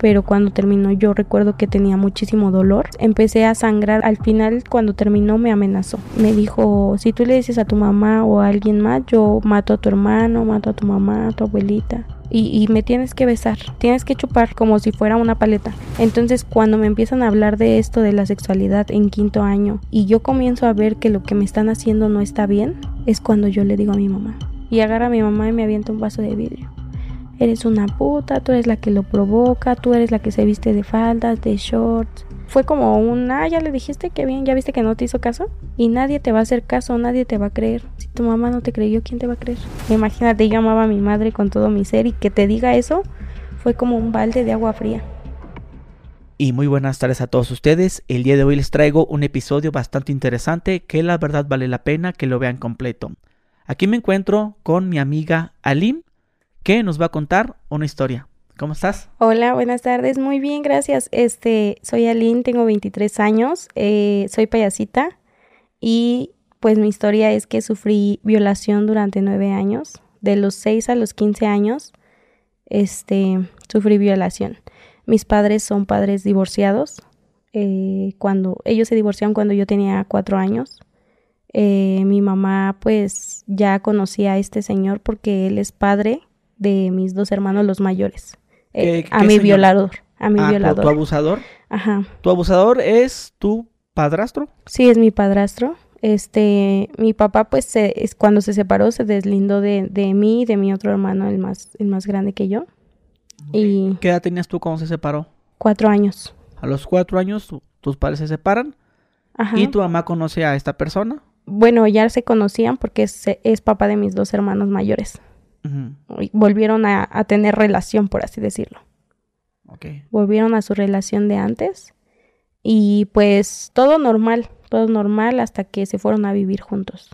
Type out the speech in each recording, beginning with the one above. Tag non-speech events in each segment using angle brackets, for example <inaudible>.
pero cuando terminó yo recuerdo que tenía muchísimo dolor. Empecé a sangrar. Al final, cuando terminó, me amenazó. Me dijo, si tú le dices a tu mamá o a alguien más, yo mato a tu hermano, mato a tu mamá, a tu abuelita. Y, y, me tienes que besar, tienes que chupar como si fuera una paleta. Entonces cuando me empiezan a hablar de esto de la sexualidad en quinto año y yo comienzo a ver que lo que me están haciendo no está bien, es cuando yo le digo a mi mamá. Y agarra a mi mamá y me avienta un vaso de vidrio eres una puta, tú eres la que lo provoca, tú eres la que se viste de faldas, de shorts. Fue como un, ah, ya le dijiste que bien, ya viste que no te hizo caso. Y nadie te va a hacer caso, nadie te va a creer. Si tu mamá no te creyó, ¿quién te va a creer? Imagínate, yo amaba a mi madre con todo mi ser y que te diga eso fue como un balde de agua fría. Y muy buenas tardes a todos ustedes. El día de hoy les traigo un episodio bastante interesante que la verdad vale la pena que lo vean completo. Aquí me encuentro con mi amiga Alim, que nos va a contar una historia. ¿Cómo estás? Hola, buenas tardes. Muy bien, gracias. Este, soy Aline, tengo 23 años, eh, soy payasita y pues mi historia es que sufrí violación durante nueve años. De los 6 a los 15 años, este, sufrí violación. Mis padres son padres divorciados. Eh, cuando ellos se divorciaron cuando yo tenía cuatro años. Eh, mi mamá pues ya conocía a este señor porque él es padre de mis dos hermanos los mayores. Eh, a mi violador. A mi ah, violador. ¿Tu abusador? Ajá. ¿Tu abusador es tu padrastro? Sí, es mi padrastro. Este, mi papá, pues, es, cuando se separó, se deslindó de, de mí y de mi otro hermano, el más, el más grande que yo. Y ¿Qué edad tenías tú cuando se separó? Cuatro años. A los cuatro años tus padres se separan. Ajá. ¿Y tu mamá conoce a esta persona? Bueno, ya se conocían porque es, es papá de mis dos hermanos mayores volvieron a, tener relación, por así decirlo. Volvieron a su relación de antes y pues todo normal, todo normal hasta que se fueron a vivir juntos.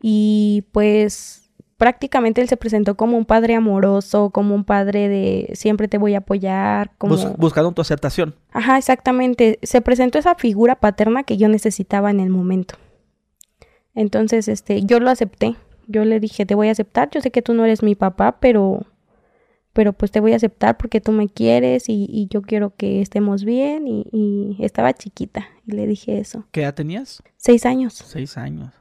Y pues prácticamente él se presentó como un padre amoroso, como un padre de siempre te voy a apoyar, como buscando tu aceptación. Ajá, exactamente. Se presentó esa figura paterna que yo necesitaba en el momento. Entonces, este, yo lo acepté yo le dije, te voy a aceptar, yo sé que tú no eres mi papá, pero, pero pues te voy a aceptar porque tú me quieres y, yo quiero que estemos bien y, estaba chiquita y le dije eso. ¿Qué edad tenías? Seis años. Seis años.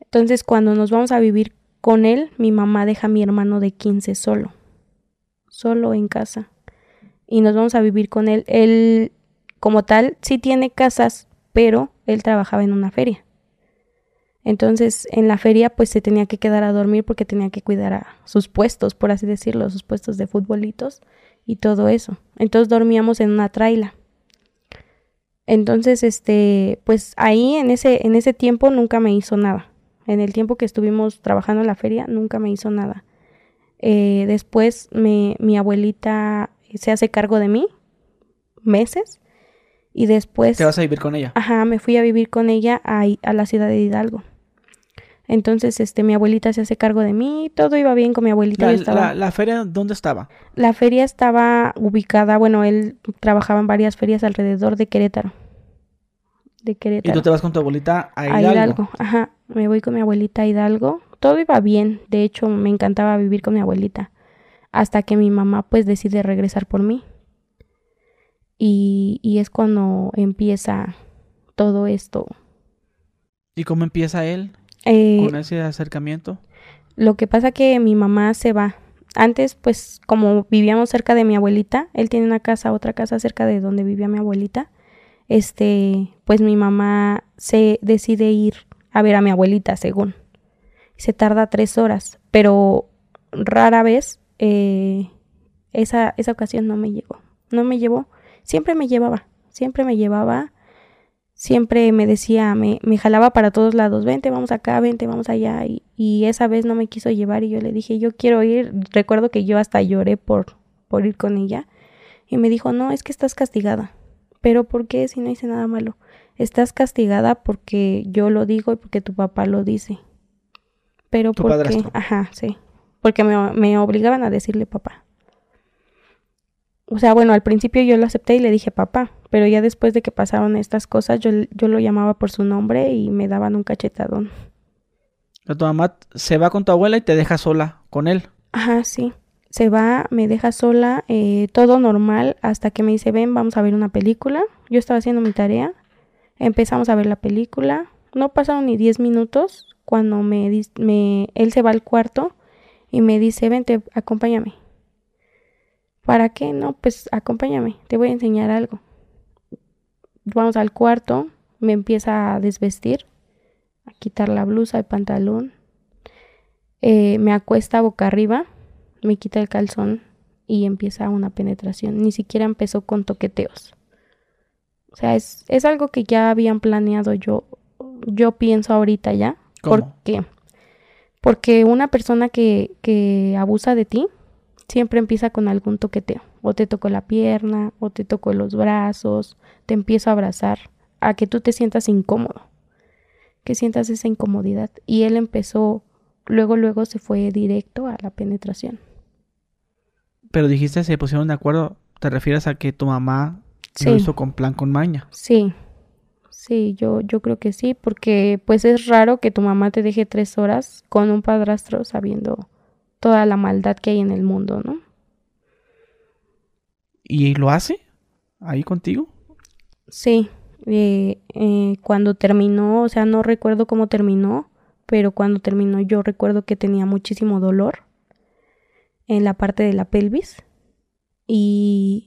Entonces cuando nos vamos a vivir con él, mi mamá deja a mi hermano de 15 solo, solo en casa. Y nos vamos a vivir con él. Él, como tal, sí tiene casas, pero él trabajaba en una feria. Entonces en la feria pues se tenía que quedar a dormir porque tenía que cuidar a sus puestos, por así decirlo, sus puestos de futbolitos y todo eso. Entonces dormíamos en una traila. Entonces, este, pues ahí en ese, en ese tiempo nunca me hizo nada. En el tiempo que estuvimos trabajando en la feria, nunca me hizo nada. Eh, después me, mi abuelita se hace cargo de mí, meses, y después... ¿Te vas a vivir con ella? Ajá, me fui a vivir con ella a, a la ciudad de Hidalgo. Entonces, este, mi abuelita se hace cargo de mí, todo iba bien con mi abuelita. La, feria dónde estaba? La feria estaba ubicada, bueno, él trabajaba en varias ferias alrededor de Querétaro. De Querétaro. ¿Y tú te vas con tu abuelita a Hidalgo? A Hidalgo, ajá. Me voy con mi abuelita a Hidalgo. Todo iba bien, de hecho, me encantaba vivir con mi abuelita. Hasta que mi mamá, pues, decide regresar por mí. Y, y es cuando empieza todo esto. ¿Y cómo empieza él? Eh, ¿Con ese acercamiento? Lo que pasa que mi mamá se va. Antes, pues, como vivíamos cerca de mi abuelita, él tiene una casa, otra casa cerca de donde vivía mi abuelita. Este, pues mi mamá se decide ir a ver a mi abuelita, según. Se tarda tres horas, pero rara vez eh, esa, esa ocasión no me llegó. No me llevó. Siempre me llevaba. Siempre me llevaba siempre me decía, me, me jalaba para todos lados, vente, vamos acá, vente, vamos allá. Y, y, esa vez no me quiso llevar y yo le dije, yo quiero ir. Recuerdo que yo hasta lloré por, por ir con ella. Y me dijo, no, es que estás castigada. Pero ¿por qué si no hice nada malo? Estás castigada porque yo lo digo y porque tu papá lo dice. Pero ¿Tu porque, ajá, sí. Porque me, me obligaban a decirle papá. O sea, bueno, al principio yo lo acepté y le dije papá, pero ya después de que pasaron estas cosas, yo, yo lo llamaba por su nombre y me daban un cachetadón. Tu mamá se va con tu abuela y te deja sola con él. Ajá, sí. se va, me deja sola, eh, todo normal, hasta que me dice, ven, vamos a ver una película. Yo estaba haciendo mi tarea, empezamos a ver la película, no pasaron ni 10 minutos cuando me, me, él se va al cuarto y me dice, vente, acompáñame. ¿Para qué? No, pues acompáñame, te voy a enseñar algo. Vamos al cuarto, me empieza a desvestir, a quitar la blusa, el pantalón, eh, me acuesta boca arriba me quita el calzón y empieza una penetración. Ni siquiera empezó con toqueteos. O sea, es, es algo que ya habían planeado yo, yo pienso ahorita ya. ¿Por qué? Porque una persona que, que abusa de ti siempre empieza con algún toqueteo. O te tocó la pierna, o te tocó los brazos, te empiezo a abrazar, a que tú te sientas incómodo, que sientas esa incomodidad. Y él empezó, luego, luego se fue directo a la penetración. Pero dijiste se pusieron de acuerdo. ¿Te refieres a que tu mamá lo hizo con plan con maña? Sí. Sí, yo, yo creo que sí, porque pues es raro que tu mamá te deje tres horas con un padrastro sabiendo toda la maldad que hay en el mundo, ¿no? ¿Y lo hace ahí contigo? Sí, eh, eh, cuando terminó, o sea, no recuerdo cómo terminó, pero cuando terminó yo recuerdo que tenía muchísimo dolor en la parte de la pelvis y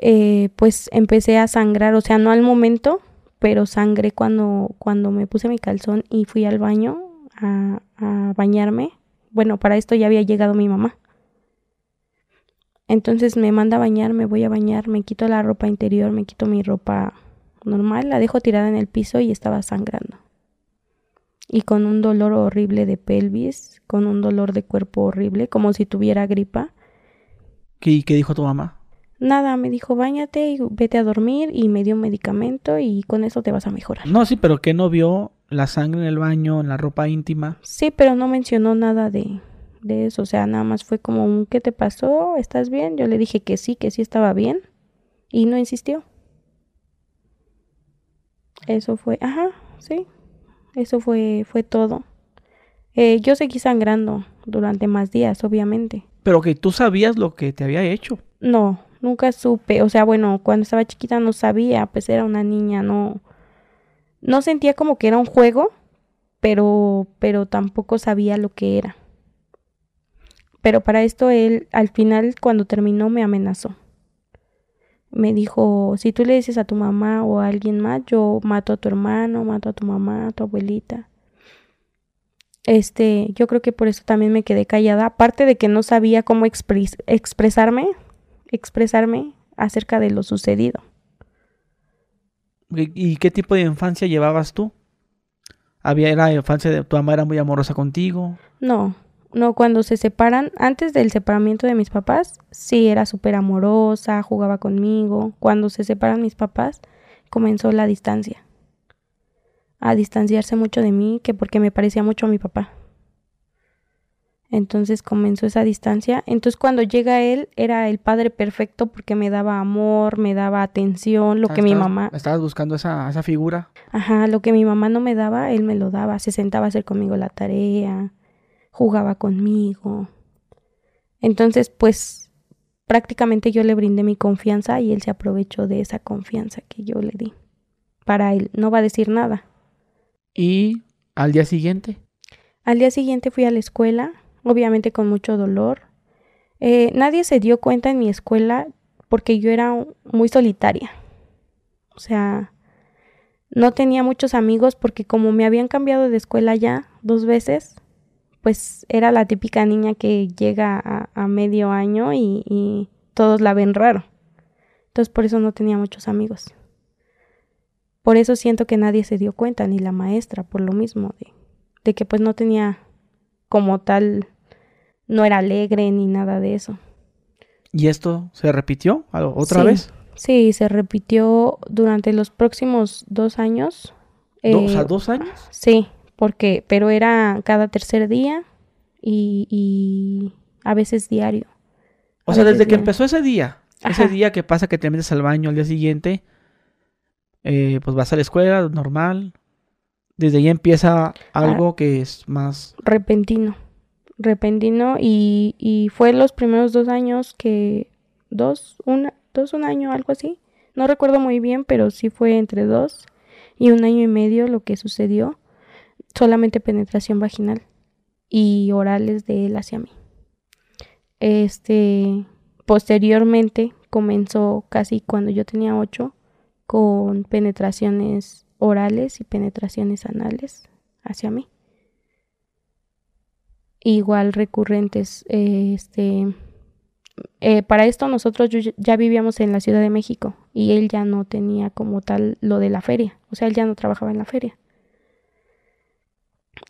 eh, pues empecé a sangrar, o sea, no al momento, pero sangré cuando, cuando me puse mi calzón y fui al baño a, a bañarme. Bueno, para esto ya había llegado mi mamá. Entonces me manda a bañar, me voy a bañar, me quito la ropa interior, me quito mi ropa normal, la dejo tirada en el piso y estaba sangrando y con un dolor horrible de pelvis, con un dolor de cuerpo horrible, como si tuviera gripa. ¿Qué, qué dijo tu mamá? Nada, me dijo, bañate y vete a dormir y me dio un medicamento y con eso te vas a mejorar. No, sí, pero que no vio la sangre en el baño, en la ropa íntima. Sí, pero no mencionó nada de, de eso, o sea, nada más fue como un ¿qué te pasó? ¿Estás bien? Yo le dije que sí, que sí estaba bien y no insistió. Eso fue, ajá, sí, eso fue, fue todo. Eh, yo seguí sangrando durante más días, obviamente. Pero que tú sabías lo que te había hecho. No, nunca supe. O sea, bueno, cuando estaba chiquita no sabía, pues era una niña, no. No sentía como que era un juego, pero, pero tampoco sabía lo que era. Pero para esto él, al final, cuando terminó, me amenazó me dijo, si tú le dices a tu mamá o a alguien más, yo mato a tu hermano, mato a tu mamá, a tu abuelita. Este, yo creo que por eso también me quedé callada, aparte de que no sabía cómo expresarme, expresarme acerca de lo sucedido. ¿Y qué tipo de infancia llevabas tú? ¿Había era infancia de tu mamá era muy amorosa contigo? No, no, cuando se separan, antes del separamiento de mis papás, sí era súper amorosa, jugaba conmigo. Cuando se separan mis papás, comenzó la distancia. A distanciarse mucho de mí, que porque me parecía mucho a mi papá. Entonces comenzó esa distancia. Entonces cuando llega él, era el padre perfecto porque me daba amor, me daba atención, lo que mi mamá... ¿Estabas buscando esa, esa figura? Ajá, lo que mi mamá no me daba, él me lo daba. Se sentaba a hacer conmigo la tarea jugaba conmigo. Entonces, pues prácticamente yo le brindé mi confianza y él se aprovechó de esa confianza que yo le di. Para él no va a decir nada. ¿Y al día siguiente? Al día siguiente fui a la escuela, obviamente con mucho dolor. Eh, nadie se dio cuenta en mi escuela porque yo era muy solitaria. O sea, no tenía muchos amigos porque como me habían cambiado de escuela ya dos veces, pues era la típica niña que llega a, medio año y, todos la ven raro. Entonces por eso no tenía muchos amigos. Por eso siento que nadie se dio cuenta, ni la maestra, por lo mismo, de, de que pues no tenía como tal, no era alegre ni nada de eso. ¿Y esto se repitió otra vez? Sí, se repitió durante los próximos dos años. ¿Dos a eh, dos años? Sí, porque, pero era cada tercer día y, a veces diario. O sea, desde que empezó ese día, ese día que pasa que te metes al baño al día siguiente, eh, pues vas a la escuela normal. Desde ahí empieza algo ah. que es más... Repentino, repentino y, y fue los primeros dos años que, dos, una, dos, un año, algo así. No recuerdo muy bien, pero sí fue entre dos y un año y medio lo que sucedió. Solamente penetración vaginal y orales de él hacia mí. Este, posteriormente comenzó casi cuando yo tenía ocho con penetraciones orales y penetraciones anales hacia mí. Igual recurrentes, este, eh, para esto nosotros ya vivíamos en la Ciudad de México y él ya no tenía como tal lo de la feria, o sea, él ya no trabajaba en la feria.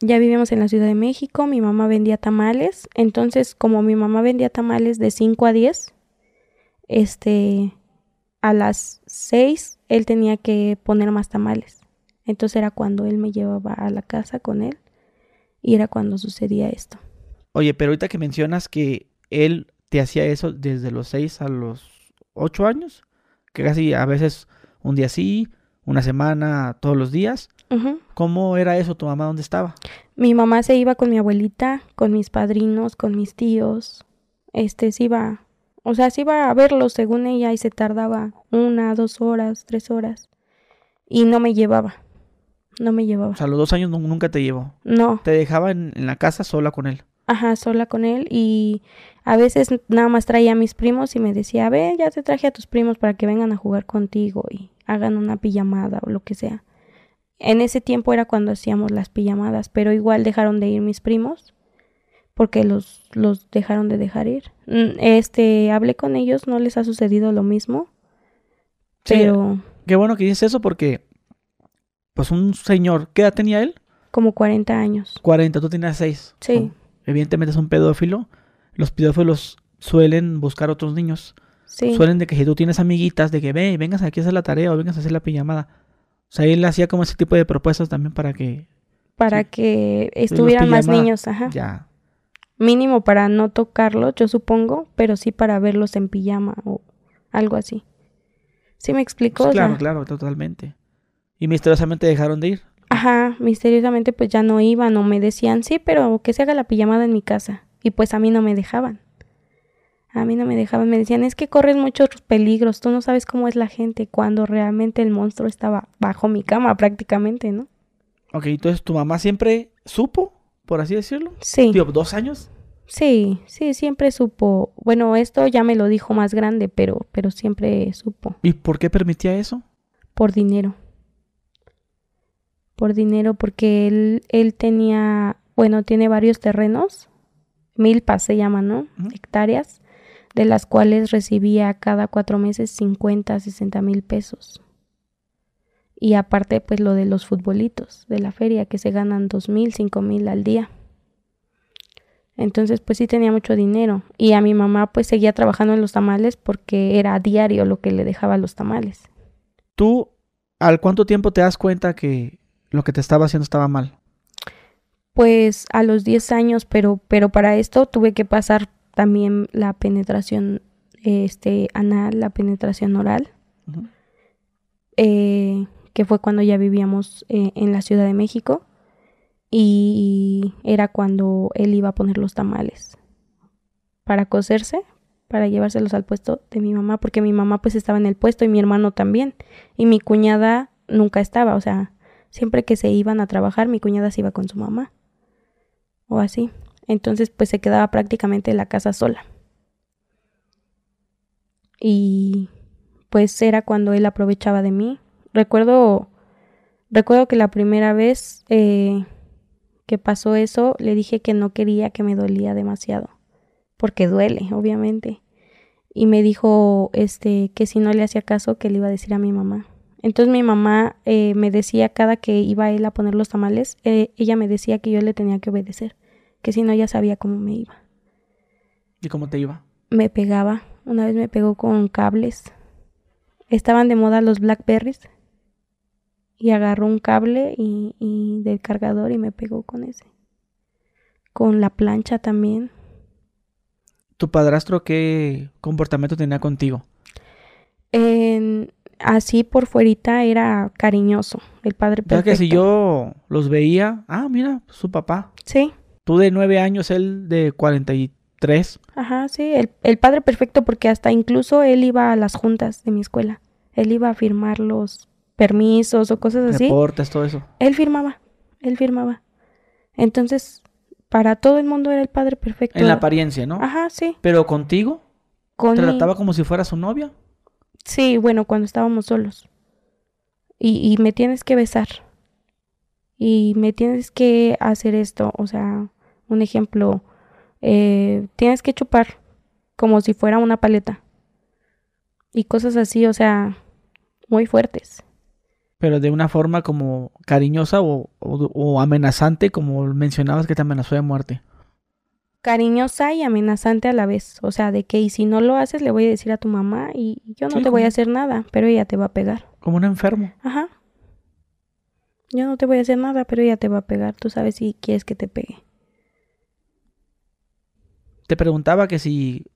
Ya vivíamos en la Ciudad de México, mi mamá vendía tamales, entonces como mi mamá vendía tamales de 5 a 10, este, a las 6 él tenía que poner más tamales. Entonces era cuando él me llevaba a la casa con él y era cuando sucedía esto. Oye, pero ahorita que mencionas que él te hacía eso desde los 6 a los 8 años, que casi a veces un día sí, una semana, todos los días. ¿Cómo era eso? ¿Tu mamá dónde estaba? Mi mamá se iba con mi abuelita, con mis padrinos, con mis tíos. Este se iba, o sea, se iba a verlos según ella y se tardaba una, dos horas, tres horas. Y no me llevaba. No me llevaba. O sea, los dos años nunca te llevó. No. Te dejaba en la casa sola con él. Ajá, sola con él y a veces nada más traía a mis primos y me decía, ve, ya te traje a tus primos para que vengan a jugar contigo y hagan una pijamada o lo que sea. En ese tiempo era cuando hacíamos las pijamadas, pero igual dejaron de ir mis primos porque los, los dejaron de dejar ir. Mm, este, hablé con ellos, no les ha sucedido lo mismo. pero... Qué bueno que dices eso porque, pues un señor, ¿qué edad tenía él? Como 40 años. 40, tú tenías 6. Sí evidentemente es un pedófilo, los pedófilos suelen buscar otros niños. Sí. Suelen de que si tú tienes amiguitas, de que ve, vengas aquí a hacer la tarea o vengas a hacer la pijamada. O sea, él hacía como ese tipo de propuestas también para que... Para que estuvieran más niños, ajá. Ya. Mínimo para no tocarlos, yo supongo, pero sí para verlos en pijama o algo así. ¿Sí me explico? Pues claro, claro, totalmente. Y misteriosamente dejaron de ir. Ajá, misteriosamente pues ya no iban o me decían, sí, pero que se haga la pijamada en mi casa. Y pues a mí no me dejaban. A mí no me dejaban, me decían, es que corres muchos peligros, tú no sabes cómo es la gente cuando realmente el monstruo estaba bajo mi cama prácticamente, ¿no? Ok, entonces tu mamá siempre supo, por así decirlo. Sí. ¿Dos años? Sí, sí, siempre supo. Bueno, esto ya me lo dijo más grande, pero, pero siempre supo. ¿Y por qué permitía eso? Por dinero por dinero porque él, él tenía, bueno, tiene varios terrenos, milpas se llaman, ¿no? Hectáreas, de las cuales recibía cada cuatro meses 50, 60 mil pesos. Y aparte, pues lo de los futbolitos de la feria, que se ganan dos mil, cinco mil al día. Entonces, pues sí tenía mucho dinero. Y a mi mamá, pues seguía trabajando en los tamales porque era a diario lo que le dejaba los tamales. ¿Tú al cuánto tiempo te das cuenta que lo que te estaba haciendo estaba mal? Pues a los 10 años, pero, pero para esto tuve que pasar también la penetración este, anal, la penetración oral, eh, que fue cuando ya vivíamos eh, en la Ciudad de México y era cuando él iba a poner los tamales para coserse, para llevárselos al puesto de mi mamá, porque mi mamá pues estaba en el puesto y mi hermano también, y mi cuñada nunca estaba, o sea, Siempre que se iban a trabajar, mi cuñada se iba con su mamá. O así. Entonces, pues se quedaba prácticamente en la casa sola. Y pues era cuando él aprovechaba de mí. Recuerdo, recuerdo que la primera vez eh, que pasó eso, le dije que no quería que me dolía demasiado. Porque duele, obviamente. Y me dijo, este, que si no le hacía caso, que le iba a decir a mi mamá. Entonces mi mamá eh, me decía cada que iba él a poner los tamales, eh, ella me decía que yo le tenía que obedecer, que si no ya sabía cómo me iba. ¿Y cómo te iba? Me pegaba, una vez me pegó con cables. Estaban de moda los Blackberries y agarró un cable y, y del cargador y me pegó con ese. Con la plancha también. ¿Tu padrastro qué comportamiento tenía contigo? En, así por fuerita era cariñoso, el padre perfecto. Que si yo los veía, ah, mira, su papá. Sí. Tú de nueve años, él de 43. Ajá, sí, el, el padre perfecto porque hasta incluso él iba a las juntas de mi escuela. Él iba a firmar los permisos o cosas así. Reportes, todo eso. Él firmaba, él firmaba. Entonces, para todo el mundo era el padre perfecto. En la apariencia, ¿no? Ajá, sí. Pero contigo, Con ¿te mi- trataba como si fuera su novia? Sí, bueno, cuando estábamos solos. Y, y me tienes que besar. Y me tienes que hacer esto. O sea, un ejemplo. eh, tienes que chupar como si fuera una paleta. Y cosas así, o sea, muy fuertes. Pero de una forma como cariñosa o, o- o amenazante, como mencionabas que te amenazó de muerte. Cariñosa y amenazante a la vez. O sea, de que y si no lo haces, le voy a decir a tu mamá y yo no Sí, te voy a hacer nada, pero ella te va a pegar. Como un enfermo. Ajá. Yo no te voy a hacer nada, pero ella te va a pegar. Tú sabes si quieres que te pegue. Te preguntaba que si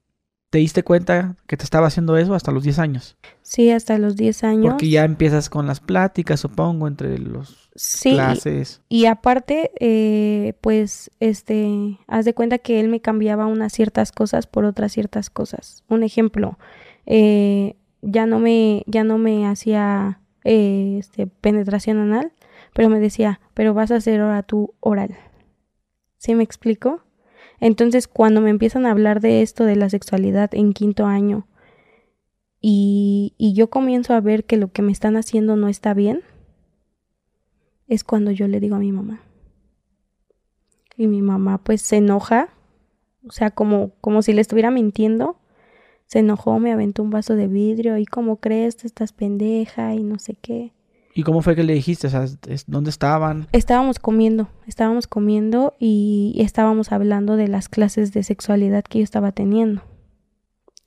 te diste cuenta que te estaba haciendo eso hasta los 10 años. Sí, hasta los 10 años. Porque ya empiezas con las pláticas, supongo, entre los sí, y- clases. Y, aparte, eh, pues, este, haz de cuenta que él me cambiaba unas ciertas cosas por otras ciertas cosas. Un ejemplo, eh, ya no me, ya no me hacía, eh, este, penetración anal, pero me decía, pero vas a hacer ahora tu oral. ¿Sí me explico? Entonces, cuando me empiezan a hablar de esto, de la sexualidad en quinto año, y, yo comienzo a ver que lo que me están haciendo no está bien, es cuando yo le digo a mi mamá. Y mi mamá pues se enoja, o sea, como, como si le estuviera mintiendo. Se enojó, me aventó un vaso de vidrio y como crees, tú estás pendeja y no sé qué. ¿Y cómo fue que le dijiste? O sea, ¿dónde estaban? Estábamos comiendo, estábamos comiendo y estábamos hablando de las clases de sexualidad que yo estaba teniendo.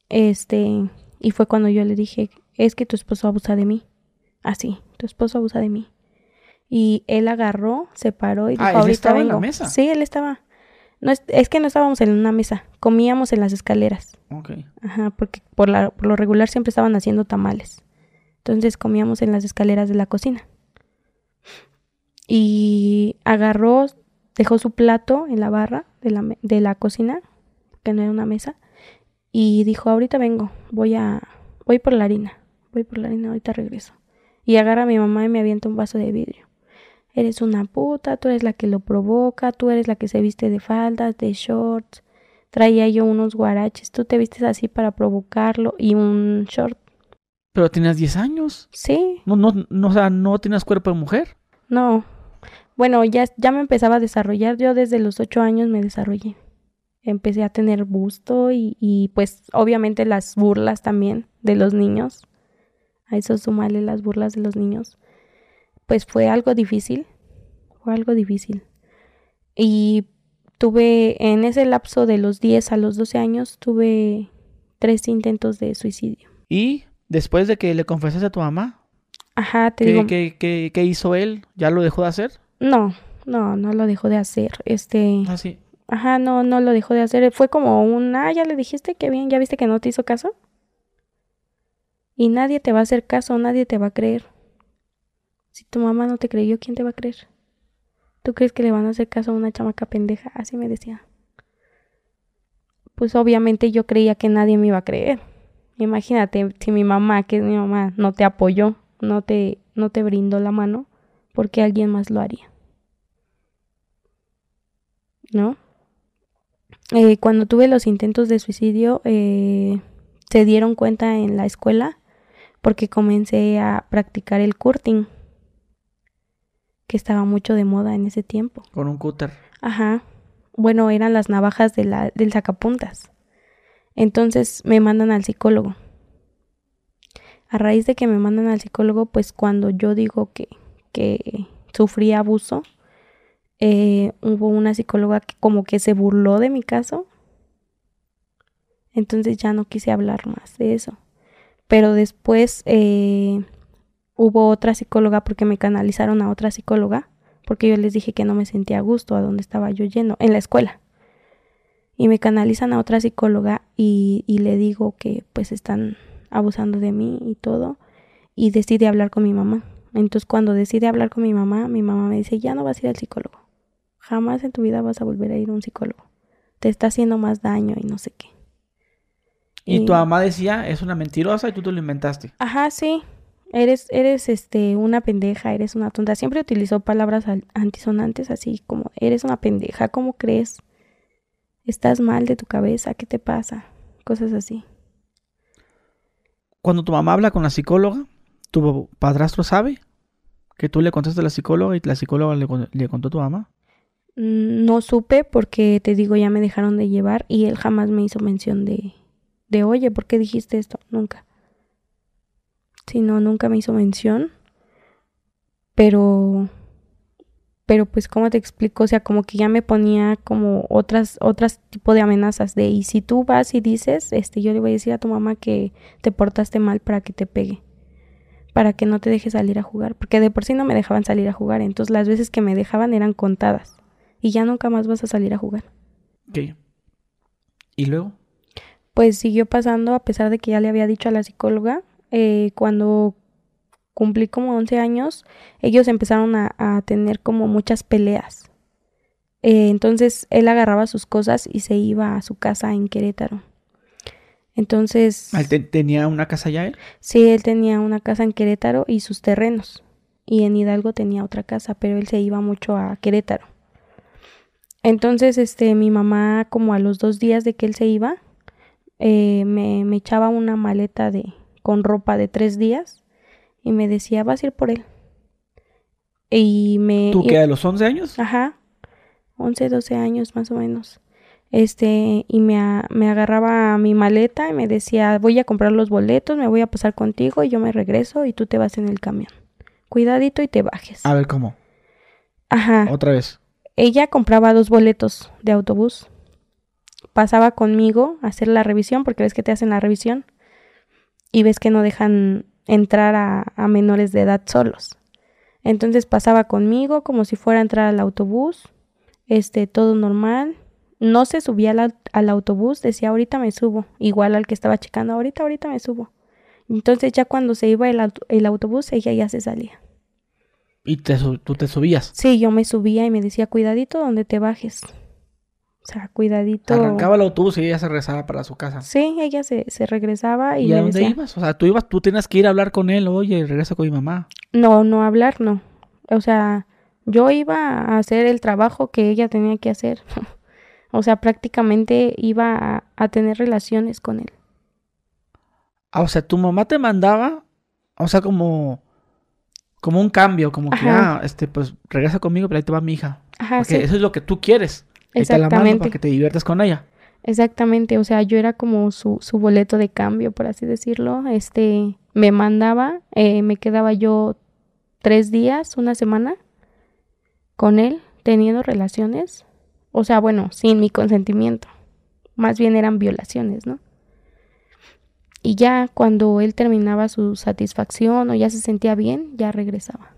Este, y fue cuando yo le dije, es que tu esposo abusa de mí. Así, tu esposo abusa de mí. Y él agarró, se paró y dijo, Ah, ¿él ahorita estaba en la vengo". mesa? Sí, él estaba. No es, es que no estábamos en una mesa, comíamos en las escaleras. Ok. Ajá, porque por, la, por lo regular siempre estaban haciendo tamales. Entonces comíamos en las escaleras de la cocina. Y agarró, dejó su plato en la barra de la, de la cocina, que no era una mesa, y dijo, ahorita vengo, voy a, voy por la harina, voy por la harina, ahorita regreso. Y agarra a mi mamá y me avienta un vaso de vidrio. Eres una puta, tú eres la que lo provoca, tú eres la que se viste de faldas, de shorts. Traía yo unos guaraches, tú te vistes así para provocarlo y un short. Pero tenías 10 años. Sí, No, no, no, o sea, no tenías cuerpo de mujer. no. Bueno, ya, ya me empezaba a desarrollar. Yo desde los ocho años me desarrollé. Empecé a tener busto y, y pues obviamente las burlas también de los niños. A eso sumarle las burlas de los niños. Pues fue algo difícil. Fue algo difícil. Y tuve, en ese lapso de los 10 a los 12 años, tuve tres intentos de suicidio. Y después de que le confesaste a tu mamá, Ajá, te ¿qué, digo. qué- qué- qué hizo él? ¿Ya lo dejó de hacer? No, no, no lo dejó de hacer. Este. Ah, sí. Ajá, no, no lo dejó de hacer. Fue como un, ah, ya le dijiste que bien, ya viste que no te hizo caso. Y nadie te va a hacer caso, nadie te va a creer. Si tu mamá no te creyó, ¿quién te va a creer? ¿Tú crees que le van a hacer caso a una chamaca pendeja? Así me decía. Pues obviamente yo creía que nadie me iba a creer. Imagínate si mi mamá, que es mi mamá, no te apoyó, no te, no te brindó la mano, porque alguien más lo haría. ¿No? Eh, cuando tuve los intentos de suicidio, eh, se dieron cuenta en la escuela porque comencé a practicar el curting, que estaba mucho de moda en ese tiempo. Con un cúter. Ajá. Bueno, eran las navajas de la, del sacapuntas. Entonces me mandan al psicólogo. A raíz de que me mandan al psicólogo, pues cuando yo digo que, que sufrí abuso, eh, hubo una psicóloga que como que se burló de mi caso. Entonces ya no quise hablar más de eso. Pero después eh, hubo otra psicóloga porque me canalizaron a otra psicóloga porque yo les dije que no me sentía a gusto a donde estaba yo yendo, en la escuela. Y me canalizan a otra psicóloga y, y le digo que pues están abusando de mí y todo. Y decide hablar con mi mamá. Entonces cuando decide hablar con mi mamá, mi mamá me dice, ya no vas a ir al psicólogo. Jamás en tu vida vas a volver a ir a un psicólogo. Te está haciendo más daño y no sé qué. Y, tu mamá decía, es una mentirosa y tú te lo inventaste. Ajá, sí. Eres, eres este, una pendeja, eres una tonta. Siempre utilizó palabras antisonantes así como, eres una pendeja, ¿cómo crees? Estás mal de tu cabeza, ¿qué te pasa? Cosas así. Cuando tu mamá habla con la psicóloga, ¿tu padrastro sabe que tú le contaste a la psicóloga y la psicóloga le, contó a tu mamá? Mm, no supe porque te digo, ya me dejaron de llevar y él jamás me hizo mención de, de oye, ¿por qué dijiste esto? Nunca. Si no, nunca me hizo mención. Pero pero pues cómo te explico, o sea, como que ya me ponía como otras otras tipo de amenazas de y si tú vas y dices, este yo le voy a decir a tu mamá que te portaste mal para que te pegue, para que no te deje salir a jugar, porque de por sí no me dejaban salir a jugar, entonces las veces que me dejaban eran contadas y ya nunca más vas a salir a jugar. ¿Qué? ¿Y luego? Pues siguió pasando a pesar de que ya le había dicho a la psicóloga eh, cuando cumplí como 11 años, ellos empezaron a, tener como muchas peleas. Eh, entonces él agarraba sus cosas y se iba a su casa en Querétaro. Entonces... ¿Tenía una casa ya él? Sí, él tenía una casa en Querétaro y sus terrenos. Y en Hidalgo tenía otra casa, pero él se iba mucho a Querétaro. Entonces, este, mi mamá, como a los dos días de que él se iba, eh, me, me echaba una maleta de, con ropa de tres días y me decía, vas a ir por él. Y me... ¿Tú qué, a los 11 años? Ajá, 11, 12 años más o menos. Este, y me, me agarraba mi maleta y me decía, voy a comprar los boletos, me voy a pasar contigo y yo me regreso y tú te vas en el camión. Cuidadito y te bajes. A ver, ¿cómo? Ajá. Otra vez. Ella compraba dos boletos de autobús. Pasaba conmigo a hacer la revisión, porque ves que te hacen la revisión. Y ves que no dejan entrar a, menores de edad solos. Entonces pasaba conmigo como si fuera a entrar al autobús, este, todo normal. No se subía al, autobús, decía ahorita me subo, igual al que estaba checando, ahorita, ahorita me subo. Entonces ya cuando se iba el, el autobús, ella ya se salía. ¿Y te, tú te subías? Sí, yo me subía y me decía, cuidadito donde te bajes. O sea, cuidadito. Arrancaba el autobús y ella se regresaba para su casa. Sí, ella se, se regresaba y. ¿Y a dónde ibas? O sea, tú ibas, tú tienes que ir a hablar con él, oye, regresa con mi mamá. No, no hablar, no. O sea, yo iba a hacer el trabajo que ella tenía que hacer. <laughs> o sea, prácticamente iba a, tener relaciones con él. Ah, o sea, tu mamá te mandaba, o sea, como, como un cambio, como que, ah, este, pues regresa conmigo, pero ahí te va mi hija. Ajá, Porque eso es lo que tú quieres. Exactamente. para que te diviertas con ella. Exactamente, o sea, yo era como su, su boleto de cambio, por así decirlo. Este, me mandaba, eh, me quedaba yo tres días, una semana con él, teniendo relaciones. O sea, bueno, sin mi consentimiento. Más bien eran violaciones, ¿no? Y ya cuando él terminaba su satisfacción o ya se sentía bien, ya regresaba.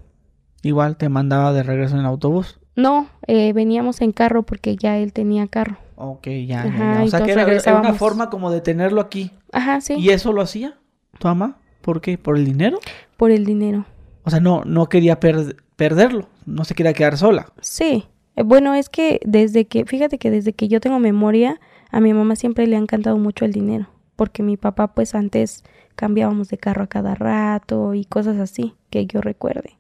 Igual te mandaba de regreso en el autobús. No, eh, veníamos en carro porque ya él tenía carro. Ok, ya. O sea que era, una forma como de tenerlo aquí. Ajá, sí. ¿Y eso lo hacía tu mamá? ¿Por qué? ¿Por el dinero? Por el dinero. O sea, no, no quería perderlo, no se quería quedar sola. Sí. Eh, bueno, es que desde que, fíjate que desde que yo tengo memoria, a mi mamá siempre le ha encantado mucho el dinero. Porque mi papá, pues antes cambiábamos de carro a cada rato y cosas así, que yo recuerde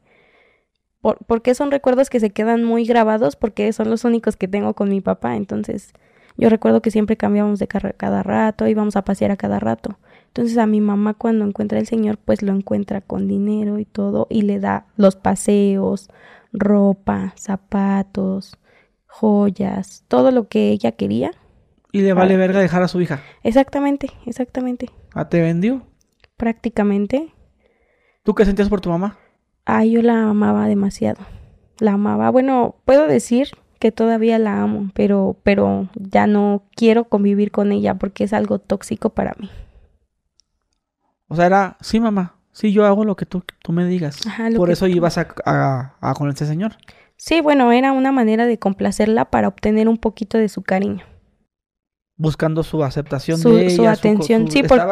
porque son recuerdos que se quedan muy grabados porque son los únicos que tengo con mi papá. Entonces, yo recuerdo que siempre cambiábamos de carro cada rato, íbamos a pasear a cada rato. Entonces, a mi mamá cuando encuentra el señor, pues lo encuentra con dinero y todo y le da los paseos, ropa, zapatos, joyas, todo lo que ella quería. Y le vale verga dejar a su hija. Exactamente, exactamente. ¿A te vendió? Prácticamente. ¿Tú qué sentías por tu mamá? Ah, yo la amaba demasiado. La amaba. Bueno, puedo decir que todavía la amo, pero, pero ya no quiero convivir con ella porque es algo tóxico para mí. O sea, era, sí, mamá, sí, yo hago lo que tú, tú me digas. Por eso ibas a, a, con este señor. Sí, bueno, era una manera de complacerla para obtener un poquito de su cariño. Buscando su aceptación de ella, su atención. sí, porque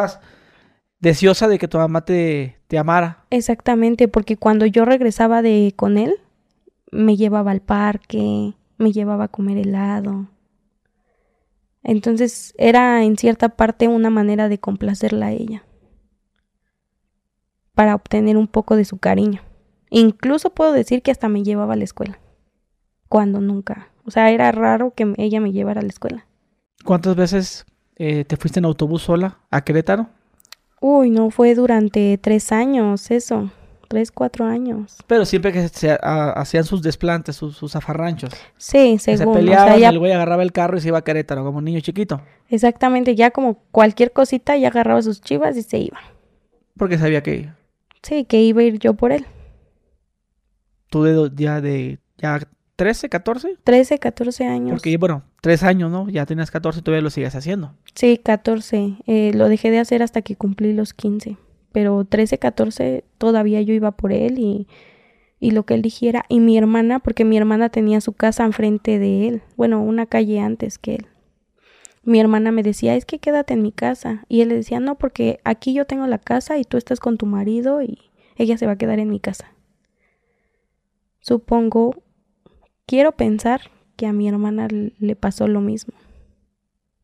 deseosa de que tu mamá te, te amara. Exactamente, porque cuando yo regresaba de con él, me llevaba al parque, me llevaba a comer helado. Entonces era en cierta parte una manera de complacerla a ella, para obtener un poco de su cariño. Incluso puedo decir que hasta me llevaba a la escuela, cuando nunca. O sea, era raro que ella me llevara a la escuela. ¿Cuántas veces eh, te fuiste en autobús sola a Querétaro? Uy, no, fue durante tres años eso tres, cuatro años. Pero siempre que se hacían sus desplantes, sus, sus afarranchos. Sí, según. Se peleaban el güey agarraba el carro y se iba a Querétaro como un niño chiquito. Exactamente, ya como cualquier cosita ya agarraba sus chivas y se iba. Porque sabía que... Sí, que iba a ir yo por él. ¿Tú de, ya de ya 13, 14? 13, 14 años. Porque, bueno, tres años, ¿no? Ya tenías 14 y todavía lo sigues haciendo. Sí, 14. Eh, lo dejé de hacer hasta que cumplí los 15 pero 13, 14 todavía yo iba por él y, y lo que él dijera. Y mi hermana, porque mi hermana tenía su casa enfrente de él, bueno, una calle antes que él. Mi hermana me decía, es que quédate en mi casa. Y él le decía, no, porque aquí yo tengo la casa y tú estás con tu marido y ella se va a quedar en mi casa. Supongo, quiero pensar que a mi hermana le pasó lo mismo,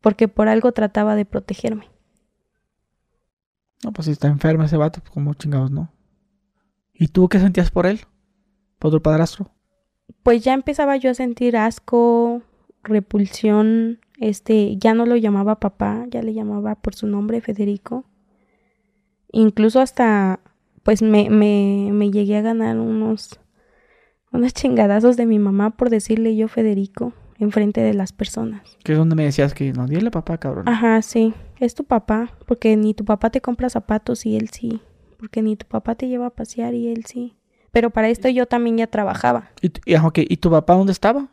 porque por algo trataba de protegerme. No, pues si está enfermo ese vato, pues como chingados, ¿no? ¿Y tú qué sentías por él? ¿Por tu padrastro? Pues ya empezaba yo a sentir asco, repulsión, este, ya no lo llamaba papá, ya le llamaba por su nombre, Federico. Incluso hasta, pues me, me, me llegué a ganar unos, unos chingadazos de mi mamá por decirle yo Federico enfrente de las personas. Que es donde me decías que no, dile papá, cabrón. Ajá, sí, es tu papá, porque ni tu papá te compra zapatos y él sí, porque ni tu papá te lleva a pasear y él sí. Pero para esto yo también ya trabajaba. ¿Y, y, ¿y tu papá dónde estaba?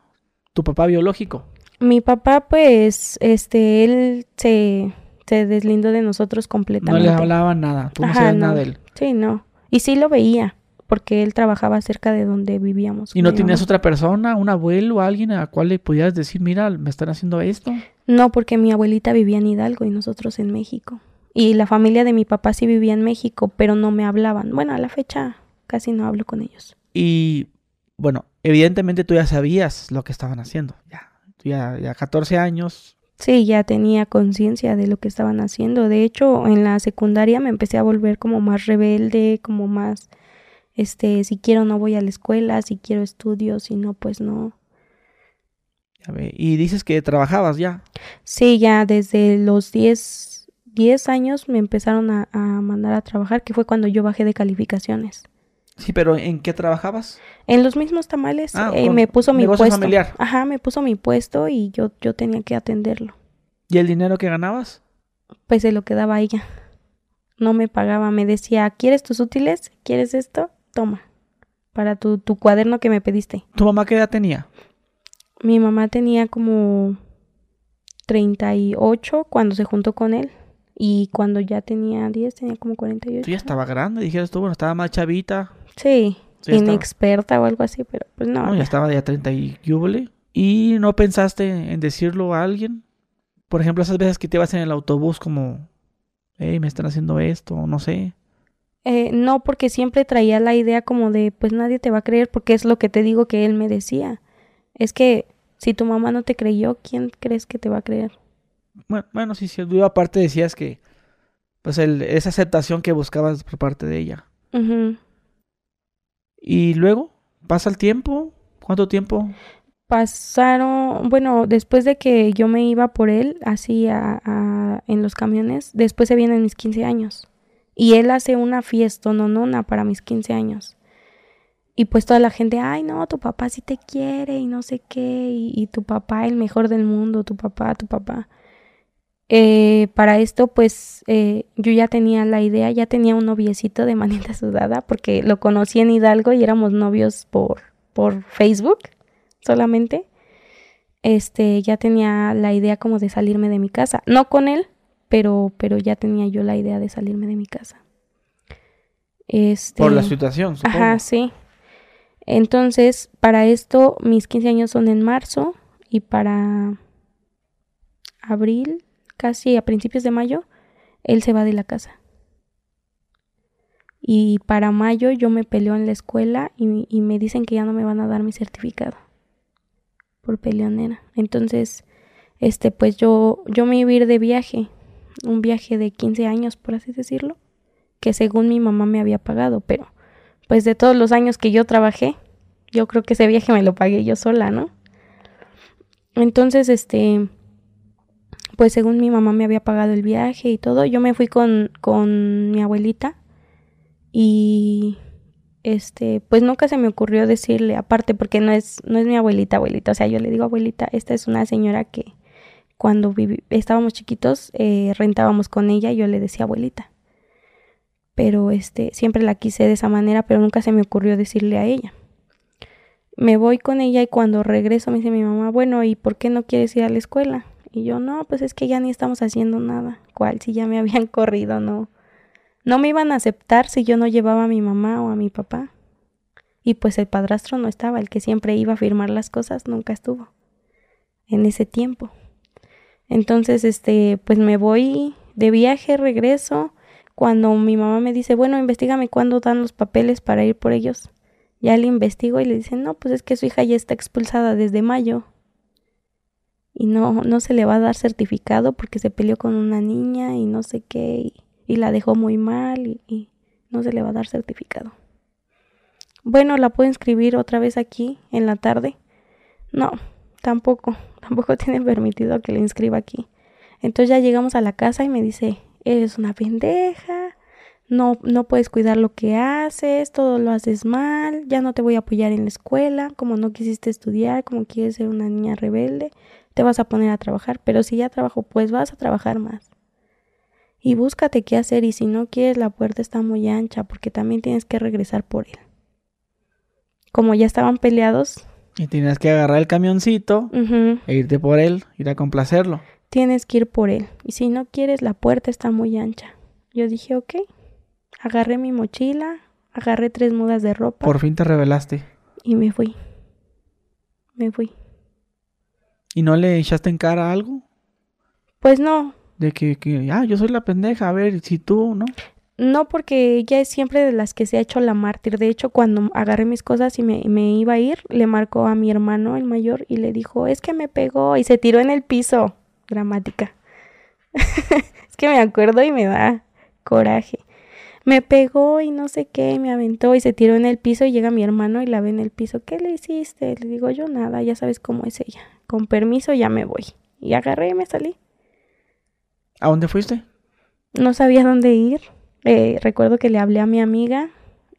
¿Tu papá biológico? Mi papá, pues, este, él se, se deslindó de nosotros completamente. No le hablaba nada, tú no sabías nada de él. Sí, no. Y sí lo veía, porque él trabajaba cerca de donde vivíamos. ¿Y no tenías otra persona, un abuelo, alguien a la cual le podías decir, mira, me están haciendo esto? No, porque mi abuelita vivía en Hidalgo y nosotros en México. Y la familia de mi papá sí vivía en México, pero no me hablaban. Bueno, a la fecha casi no hablo con ellos. Y bueno, evidentemente tú ya sabías lo que estaban haciendo. Ya, ya, ya 14 años. Sí, ya tenía conciencia de lo que estaban haciendo. De hecho, en la secundaria me empecé a volver como más rebelde, como más este, si quiero no voy a la escuela, si quiero estudio, si no, pues no. Y dices que trabajabas ya. Sí, ya desde los 10, 10 años me empezaron a, mandar a trabajar, que fue cuando yo bajé de calificaciones. Sí, pero ¿en qué trabajabas? En los mismos tamales. Ah, eh, me puso mi puesto. familiar. Ajá, me puso mi puesto y yo, yo tenía que atenderlo. ¿Y el dinero que ganabas? Pues se lo quedaba ella. No me pagaba, me decía, ¿quieres tus útiles? ¿Quieres esto? Toma, para tu, tu cuaderno que me pediste. ¿Tu mamá qué edad tenía? Mi mamá tenía como 38 cuando se juntó con él. Y cuando ya tenía 10, tenía como 48. Sí, ya estaba grande, dijeras tú, bueno, estaba más chavita. Sí, inexperta o algo así, pero pues no. No, ya estaba ya 30 y yúbole. ¿Y no pensaste en decirlo a alguien? Por ejemplo, esas veces que te vas en el autobús como, hey, me están haciendo esto, no sé. Eh, no, porque siempre traía la idea como de, pues nadie te va a creer, porque es lo que te digo que él me decía. Es que si tu mamá no te creyó, ¿quién crees que te va a creer? Bueno, bueno sí, sí, aparte decías que, pues el, esa aceptación que buscabas por parte de ella. Y luego, pasa el tiempo, ¿cuánto tiempo? Pasaron, bueno, después de que yo me iba por él, así a, en los camiones, después se vienen mis 15 años. Y él hace una fiesta nonona para mis 15 años. Y pues toda la gente, ay no, tu papá sí te quiere y no sé qué, y, tu papá el mejor del mundo, tu papá, tu papá. Eh, para esto pues eh, yo ya tenía la idea, ya tenía un noviecito de manita <laughs> sudada porque lo conocí en Hidalgo y éramos novios por, por Facebook solamente. Este, ya tenía la idea como de salirme de mi casa, no con él, pero, pero ya tenía yo la idea de salirme de mi casa. Este, Por la situación, supongo. Ajá, sí. Entonces, para esto, mis 15 años son en marzo y para abril, casi a principios de mayo, él se va de la casa. Y para mayo yo me peleo en la escuela y, y me dicen que ya no me van a dar mi certificado. por peleonera. Entonces, este, pues yo, yo me iba a ir de viaje, un viaje de 15 años, por así decirlo, que según mi mamá me había pagado, pero pues de todos los años que yo trabajé, yo creo que ese viaje me lo pagué yo sola, ¿no? Entonces, este, pues según mi mamá me había pagado el viaje y todo, yo me fui con, con mi abuelita y este, pues nunca se me ocurrió decirle, aparte porque no es, no es mi abuelita, abuelita, o sea, yo le digo abuelita, esta es una señora que cuando estábamos chiquitos eh, rentábamos con ella y yo le decía abuelita. Pero este, siempre la quise de esa manera, pero nunca se me ocurrió decirle a ella. Me voy con ella y cuando regreso me dice mi mamá, bueno, ¿y por qué no quieres ir a la escuela? Y yo, no, pues es que ya ni estamos haciendo nada. ¿Cuál? Si ya me <laughs> habían corrido, no no me iban a aceptar si yo no llevaba a mi mamá o a mi papá. Y pues el padrastro no estaba, el que siempre iba a firmar las cosas nunca estuvo en ese tiempo. Entonces, este, pues me voy de viaje, regreso. Cuando mi mamá me dice, bueno, investigame cuándo dan los papeles para ir por ellos. Ya le investigo y le dicen, no, pues es que su hija ya está expulsada desde mayo. Y no, no se le va a dar certificado porque se peleó con una niña y no sé qué y la dejó muy mal y, no se le va a dar certificado. Bueno, ¿la puedo inscribir otra vez aquí en la tarde? No, tampoco, <laughs> tampoco tiene permitido que le inscriba aquí. Entonces ya llegamos a la casa y me dice, eres una pendeja, no, no puedes cuidar lo que haces, todo lo haces mal, ya no te voy a apoyar en la escuela, como no quisiste estudiar, como quieres ser una niña rebelde, te vas a poner a trabajar, pero si ya trabajo, pues vas a trabajar más y búscate qué hacer y si no quieres la puerta está muy ancha porque también tienes que regresar por él. Como ya estaban peleados. Y tienes que agarrar el camioncito e irte por él, ir a complacerlo. Tienes que ir por él. Y si no quieres, la puerta está muy ancha. Yo dije, ok. Agarré mi mochila, agarré tres mudas de ropa. Por fin te revelaste. Y me fui. Me fui. ¿Y no le echaste en cara algo? Pues no, de que, que, ah, yo soy la pendeja, a ver, si tú, ¿no? No, porque ella es siempre de las que se ha hecho la mártir. De hecho, cuando agarré mis cosas y me, me, iba a ir, le marcó a mi hermano, el mayor, y le dijo, es que me pegó y se tiró en el piso. Gramática. <laughs> es que me acuerdo y me da coraje. Me pegó y no sé qué, me aventó y se tiró en el piso y llega mi hermano y la ve en el piso. ¿Qué le hiciste? Le digo yo nada, ya sabes cómo es ella. Con permiso ya me voy. Y agarré y me salí. ¿A dónde fuiste? No sabía dónde ir. Eh, recuerdo que le hablé a mi amiga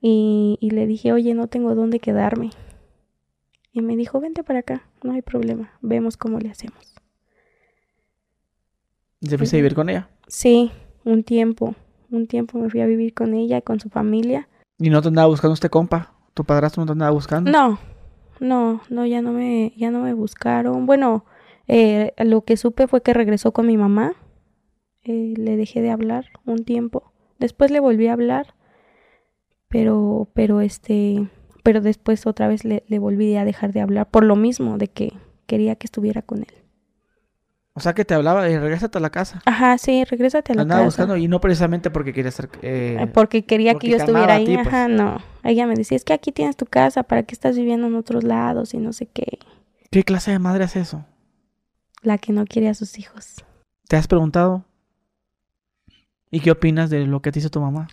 y, le dije, oye, no tengo dónde quedarme. Y me dijo, vente para acá, no hay problema, vemos cómo le hacemos. ¿Y te fuiste a vivir con ella? Sí, un tiempo. Un tiempo me fui a vivir con ella con su familia. ¿Y no te andaba buscando este compa? ¿Tu padrastro no te andaba buscando? No, no, no, ya no me, ya no me buscaron. Bueno, eh, lo que supe fue que regresó con mi mamá eh, le dejé de hablar un tiempo. Después le volví a hablar, pero, pero este, pero después otra vez le, le volví a dejar de hablar por lo mismo de que quería que estuviera con él. O sea que te hablaba de regrésate a la casa. Ajá, sí, regrésate a la Andaba buscando y no precisamente porque quería ser... Eh, eh, porque quería que yo estuviera ahí. Pues. Ajá, no. Ella me decía, es que aquí tienes tu casa, ¿para qué estás viviendo en otros lados y no sé qué? ¿Qué clase de madre es eso? La que no quiere a sus hijos. ¿Te has preguntado ¿Y qué opinas de lo que te hizo tu mamá?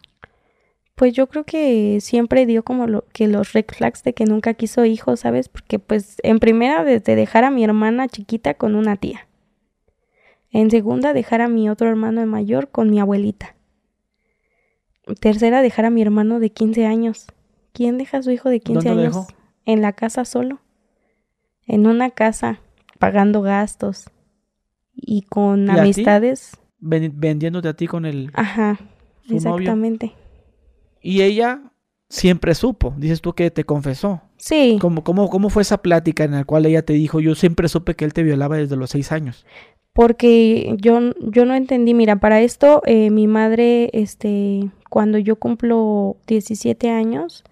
Pues yo creo que siempre dio como lo, que los red flags de que nunca quiso hijos, ¿sabes? Porque pues en primera desde dejar a mi hermana chiquita con una tía. En segunda dejar a mi otro hermano mayor con mi abuelita. Tercera dejar a mi hermano de 15 años. ¿Quién deja a su hijo de 15 años? Dejó? En la casa solo. En una casa, pagando gastos y con amistades vendiéndote a ti con el. Ajá, exactamente. Y ella siempre supo, dices tú que te confesó. Sí. ¿Cómo, cómo, cómo fue esa plática en la cual ella te dijo, yo siempre supe que él te violaba desde los seis años? Porque yo, yo no entendí, mira, para esto eh, mi madre, este, cuando yo cumplo 17 años,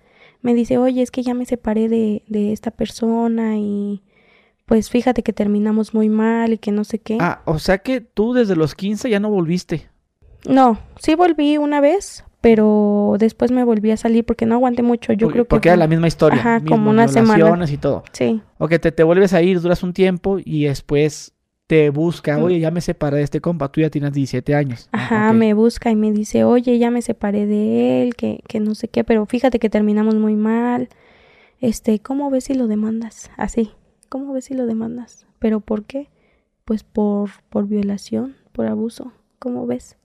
me dice, oye, es que ya me separé de, de esta persona y pues fíjate que terminamos muy mal y que no sé qué. Ah, o sea que tú desde los 15 ya no volviste. No, sí volví una vez, pero después me volví a salir porque no aguanté mucho. Yo porque, creo que porque era la misma historia. Ajá, mismo, como una semana. y todo. Sí, Ok, te, te vuelves a ir, duras un tiempo y después te busca. Mm. Oye, ya me separé de este compa, tú ya tienes 17 años. Ah, ajá, me busca y me dice, oye, ya me separé de él, que, que no sé qué, pero fíjate que terminamos muy mal. Este, ¿cómo ves si lo demandas? Así, ¿cómo ves si lo demandas? ¿Pero por qué? Pues por, por violación, por abuso, ¿cómo ves?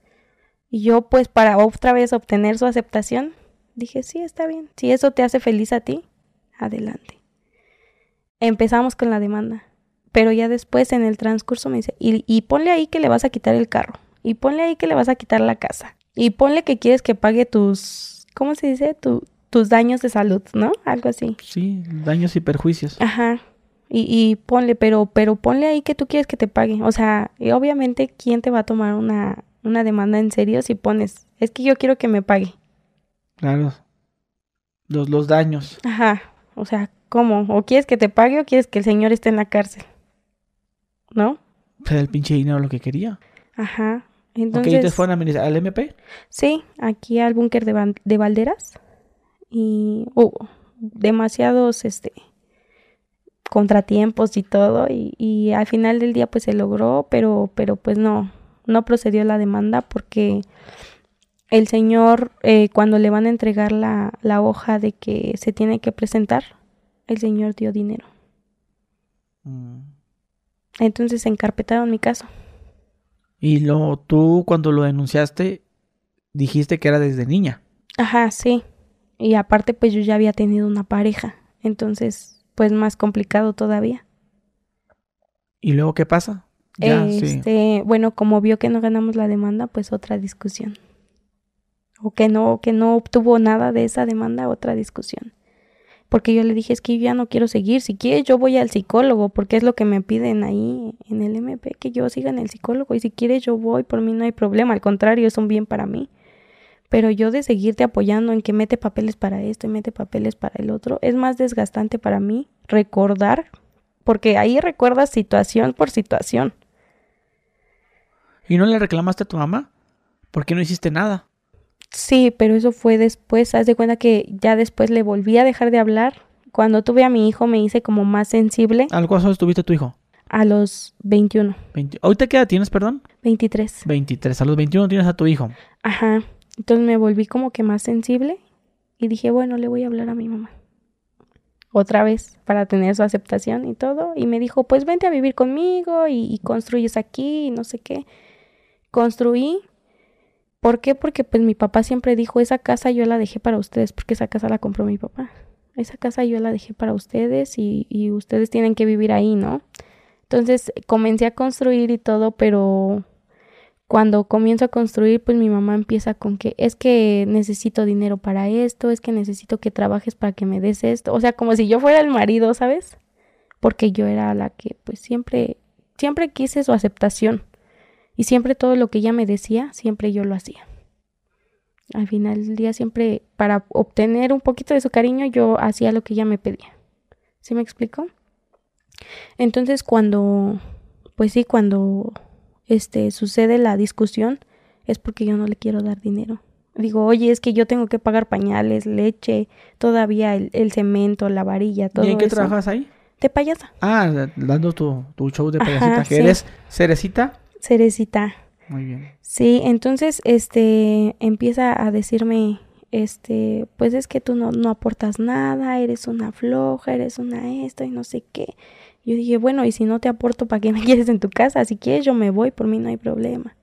Y yo, pues, para otra vez obtener su aceptación, dije, sí, está bien. Si eso te hace feliz a ti, adelante. Empezamos con la demanda. Pero ya después en el transcurso me dice, y, y ponle ahí que le vas a quitar el carro. Y ponle ahí que le vas a quitar la casa. Y ponle que quieres que pague tus, ¿cómo se dice? Tu- tus daños de salud, ¿no? Algo así. Sí, daños y perjuicios. Ajá. Y, y ponle, pero, pero ponle ahí que tú quieres que te pague. O sea, y obviamente, ¿quién te va a tomar una, una demanda en serio si pones, es que yo quiero que me pague? Claro. Los, los daños. Ajá. O sea, ¿cómo? ¿O quieres que te pague o quieres que el señor esté en la cárcel? ¿No? Era el pinche dinero lo que quería. Ajá. Entonces, te fueron a al MP. sí, aquí al búnker de, de Valderas. Y hubo demasiados, este, contratiempos y todo. Y, y al final del día, pues se logró, pero, pero pues no, no procedió la demanda porque el señor, eh, cuando le van a entregar la, la hoja de que se tiene que presentar, el señor dio dinero. Mm. Entonces encarpetaron mi caso. Y lo, tú cuando lo denunciaste, dijiste que era desde niña. Ajá, sí. Y aparte, pues yo ya había tenido una pareja. Entonces, pues más complicado todavía. ¿Y luego qué pasa? Ya, sí. este, bueno, como vio que no ganamos la demanda, pues otra discusión. O que no, que no obtuvo nada de esa demanda, otra discusión. Porque yo le dije, es que yo ya no quiero seguir. Si quieres, yo voy al psicólogo, porque es lo que me piden ahí en el MP, que yo siga en el psicólogo. Y si quieres, yo voy, por mí no hay problema. Al contrario, es un bien para mí. Pero yo de seguirte apoyando en que mete papeles para esto y mete papeles para el otro, es más desgastante para mí recordar, porque ahí recuerdas situación por situación. ¿Y no le reclamaste a tu mamá? ¿Por qué no hiciste nada? Sí, pero eso fue después. Haz de cuenta que ya después le volví a dejar de hablar. Cuando tuve a mi hijo me hice como más sensible ¿Al cuántos tuviste tu hijo? a los 21, 20. ¿Ahorita qué edad tienes, perdón? 23. 23. A los 21 tienes a tu hijo. Ajá. Entonces me volví como que más sensible y dije, bueno, le voy a hablar a mi mamá. Otra vez para tener su aceptación y todo. Y me dijo, pues vente a vivir conmigo y, construyes aquí y no sé qué. Construí. ¿Por qué? Porque pues mi papá siempre dijo, esa casa yo la dejé para ustedes porque esa casa la compró mi papá. Esa casa yo la dejé para ustedes y, y ustedes tienen que vivir ahí, ¿no? Entonces comencé a construir y todo, pero cuando comienzo a construir, pues mi mamá empieza con que es que necesito dinero para esto, es que necesito que trabajes para que me des esto, o sea, como si yo fuera el marido, ¿sabes? Porque yo era la que pues siempre siempre quise su aceptación y siempre todo lo que ella me decía, siempre yo lo hacía. Al final del día siempre para obtener un poquito de su cariño yo hacía lo que ella me pedía. ¿Sí me explico? Entonces cuando pues sí, cuando este sucede la discusión es porque yo no le quiero dar dinero. Digo, oye, es que yo tengo que pagar pañales, leche, todavía el, el cemento, la varilla, todo ¿Y en qué eso. trabajas ahí? De payasa, Ah, dando tu, tu show de Ajá, payasita. que sí. eres cerecita. cerecita. Muy bien. Sí, entonces este empieza a decirme este, pues es que tú no, no aportas nada, eres una floja, eres una esto y no sé qué. Yo dije, bueno, y si no te aporto, ¿para qué me <laughs> quieres en tu casa? Si quieres, yo me voy, por mí no hay problema.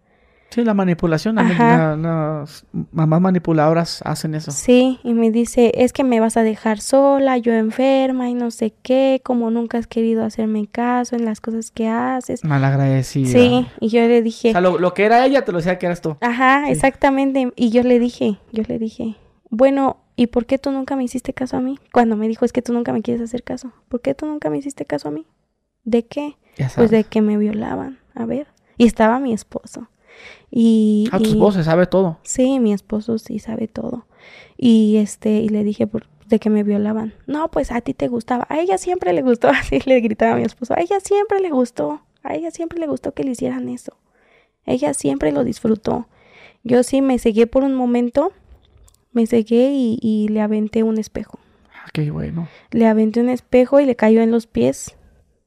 Sí, la manipulación. la- las mamás manipuladoras hacen eso. Sí, y me dice, es que me vas a dejar sola, yo enferma y no sé qué, como nunca has querido hacerme caso en las cosas que haces. Malagradecida. Sí, y yo le O dije, sea, lo, lo que era ella te lo decía que eras tú. ajá, sí. exactamente, y yo le dije, yo le dije, bueno, ¿y por qué tú nunca me hiciste caso a mí? Cuando me dijo, es que tú nunca me quieres hacer caso, ¿por qué tú nunca me hiciste caso a mí? ¿De qué? Pues de que me violaban, a ver, y estaba mi esposo. Y, Ah, tu esposo sabe todo. Sí, mi esposo sí sabe todo. Y este, y le dije por- de que me violaban. No, pues a ti te gustaba. A ella siempre le gustó, <laughs> así le gritaba a mi esposo. A ella siempre le gustó. A ella siempre le gustó que le hicieran eso. Ella siempre lo disfrutó. Yo sí me cegué por un momento Me cegué y, y le aventé un espejo. Ah, qué bueno. Le aventé un espejo y le cayó en los pies.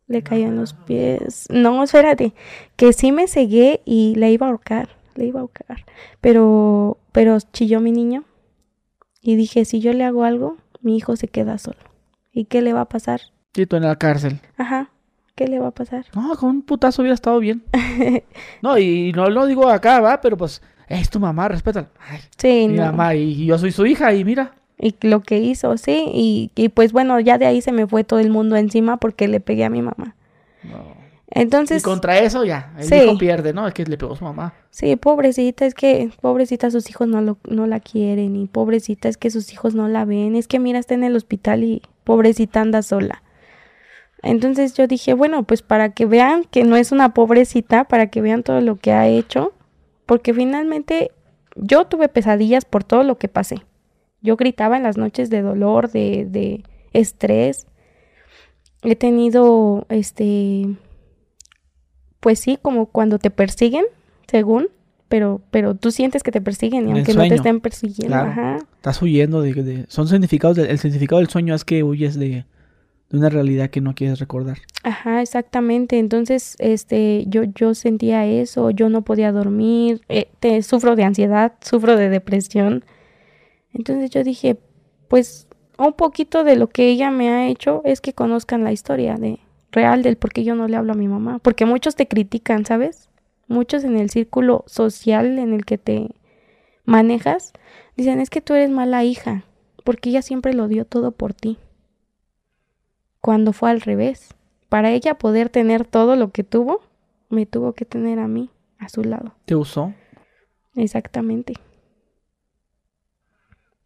Le cayó en los pies. No, espérate. Que sí me cegué y le iba a ahorcar. Le iba a ahorcar. Pero, pero chilló mi niño. Y dije, si yo le hago algo, mi hijo se queda solo. ¿Y qué le va a pasar? Tú en la cárcel. Ajá. ¿Qué le va a pasar? No, con un putazo hubiera estado bien. <laughs> no, y no lo digo acá, va, pero pues es tu mamá, respétala. Ay, Sí, mi no. mamá y yo soy su hija y mira. Y lo que hizo, sí. Y, y pues bueno, ya de ahí se me fue todo el mundo encima porque le pegué a mi mamá. No. Entonces, y contra eso ya, el sí. hijo pierde, ¿no? Es que le pegó a su mamá. sí, pobrecita, es que pobrecita sus hijos no, lo, no la quieren y pobrecita es que sus hijos no la ven. Es que mira, está en el hospital y pobrecita anda sola. Entonces yo dije, bueno, pues para que vean que no es una pobrecita, para que vean todo lo que ha hecho, porque finalmente yo tuve pesadillas por todo lo que pasé. Yo gritaba en las noches de dolor, de, de estrés. He tenido, este, pues sí, como cuando te persiguen, según, pero, pero tú sientes que te persiguen y aunque no te estén persiguiendo, Claro. ajá. Estás huyendo de, de- son significados el significado del sueño es que huyes de, de una realidad que no quieres recordar. Ajá, exactamente. Entonces, este, yo, yo sentía eso, yo no podía dormir, eh, te, sufro de ansiedad, sufro de depresión. Entonces yo dije, pues un poquito de lo que ella me ha hecho es que conozcan la historia de real del por qué yo no le hablo a mi mamá, porque muchos te critican, ¿sabes? Muchos en el círculo social en el que te manejas dicen, es que tú eres mala hija, porque ella siempre lo dio todo por ti. Cuando fue al revés. Para ella poder tener todo lo que tuvo, me tuvo que tener a mí a su lado. ¿Te usó? Exactamente.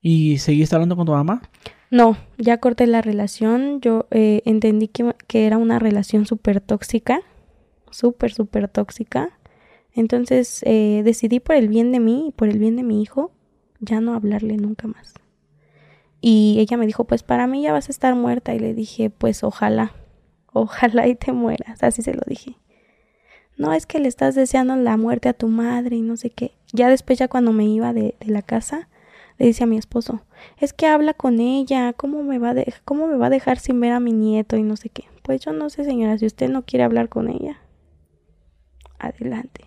¿Y seguiste hablando con tu mamá? No, ya corté la relación. Yo eh, entendí que, que era una relación súper tóxica. Súper, súper tóxica. Entonces eh, decidí por el bien de mí y por el bien de mi hijo ya no hablarle nunca más. Y ella me dijo, pues para mí ya vas a estar muerta. Y le dije, pues ojalá, ojalá y te mueras. Así se lo dije. No, es que le estás deseando la muerte a tu madre y no sé qué. Ya después, ya cuando me iba de, la casa, le dice a mi esposo, es que habla con ella, ¿cómo me, va ¿cómo me va a dejar sin ver a mi nieto y no sé qué? Pues yo no sé, señora, si usted no quiere hablar con ella, adelante.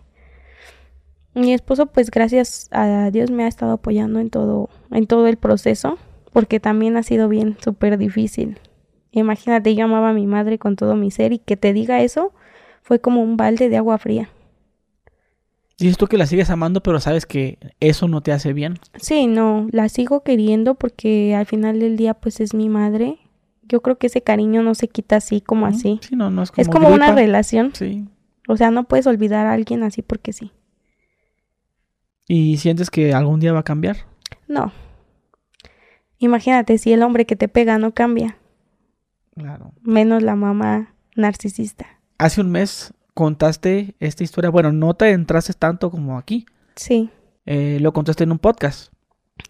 Mi esposo, pues gracias a Dios me ha estado apoyando en todo, en todo el proceso, porque también ha sido bien súper difícil. Imagínate, yo amaba a mi madre con todo mi ser y que te diga eso fue como un balde de agua fría. Dices tú que la sigues amando, pero sabes que eso no te hace bien. Sí, no, la sigo queriendo porque al final del día pues es mi madre. Yo creo que ese cariño no se quita así como ¿no? así. Sí, no, no es como es como una relación. Sí. O sea, no puedes olvidar a alguien así porque sí. ¿Y sientes que algún día va a cambiar? No. Imagínate si el hombre que te pega no cambia, Claro. menos la mamá narcisista. Hace un mes contaste esta historia. Bueno, no te entraste tanto como aquí. Sí. Eh, lo contaste en un podcast.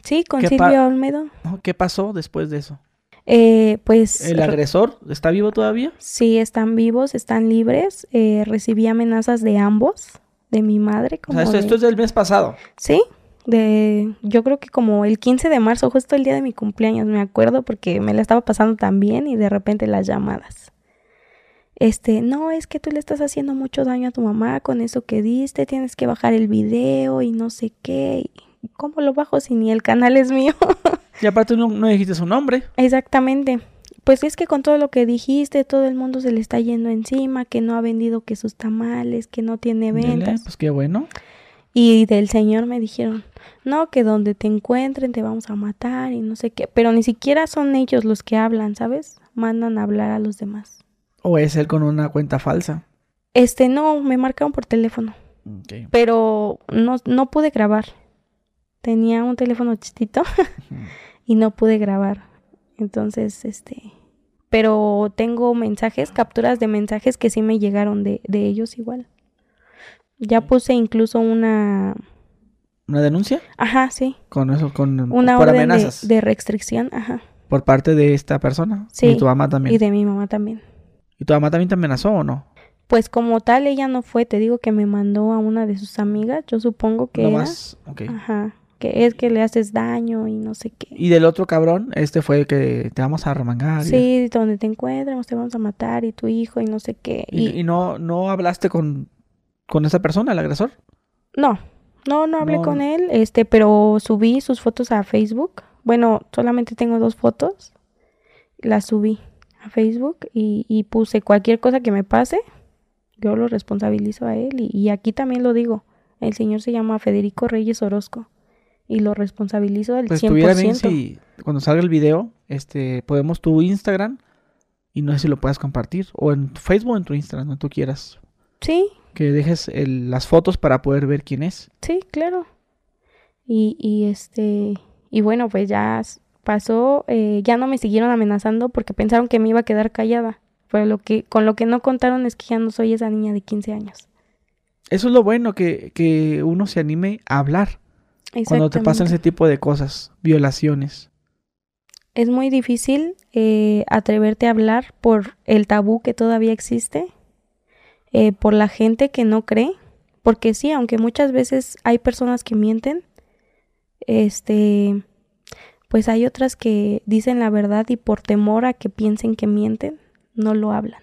Sí, con ¿Qué pa- Silvia Olmedo. ¿Qué pasó después de eso? Eh, pues ¿El agresor está vivo todavía? sí, están vivos, están libres. Eh, recibí amenazas de ambos, de mi madre. O Como sea, esto, de- esto es del mes pasado. Sí, de yo creo que como el 15 de marzo, justo el día de mi cumpleaños, me acuerdo porque me la estaba pasando tan bien y de repente las llamadas. Este, no, es que tú le estás haciendo mucho daño a tu mamá con eso que diste, tienes que bajar el video y no sé qué. ¿Y ¿Cómo lo bajo si ni el canal es mío? <laughs> Y aparte no, no dijiste su nombre. Exactamente. Pues es que con todo lo que dijiste, todo el mundo se le está yendo encima, que no ha vendido que sus tamales, que no tiene Dele, ventas. Pues qué bueno. Y del Señor me dijeron, no, que donde te encuentren te vamos a matar y no sé qué. Pero ni siquiera son ellos los que hablan, ¿sabes? Mandan a hablar a los demás. O es él con una cuenta falsa. Este, no, me marcaron por teléfono, pero no, no pude grabar. Tenía un teléfono chiquito <laughs> y no pude grabar. Entonces, este, pero tengo mensajes, capturas de mensajes que sí me llegaron de, de ellos igual. Ya puse incluso una, ¿Una denuncia? ajá, sí, Con eso, con una por orden de, amenazas. de restricción, ajá. Por parte de esta persona. Sí. Y tu mamá también. Y ¿Y, de mi mamá también. tu mamá también te amenazó o no? Pues como tal, ella no fue, te digo que me mandó a una de sus amigas, yo supongo que no era. más. Ok. Ajá. que es que le haces daño y no sé qué. Y del otro cabrón, este fue el que te vamos a remangar. y- Sí, donde te encuentramos te vamos a matar y tu hijo y no sé qué. Y, Y, y no, no hablaste con, con esa persona, el agresor. no, no, no hablé No. con él, este, pero subí sus fotos a Facebook. Bueno, solamente tengo dos fotos. Las subí a Facebook y, y puse cualquier cosa que me pase, yo lo responsabilizo a él. Y, y aquí también lo digo, el señor se llama Federico Reyes Orozco y lo responsabilizo al Pues 100%. estuviera bien si cuando salga el video, este, podemos tu Instagram y no sé si lo puedas compartir. O en Facebook o en tu Instagram, donde tú quieras. Sí, Que dejes el- las fotos para poder ver quién es. Sí, claro. Y, y este, y bueno, pues ya pasó, eh, ya no me siguieron amenazando porque pensaron que me iba a quedar callada. Pero lo que, con lo que no contaron es que ya no soy esa niña de 15 años. Eso es lo bueno, que, que uno se anime a hablar cuando te pasan ese tipo de cosas, violaciones. Es muy difícil eh, atreverte a hablar por el tabú que todavía existe, eh, por la gente que no cree, porque sí, aunque muchas veces hay personas que mienten, este, pues hay otras que dicen la verdad y por temor a que piensen que mienten, no lo hablan.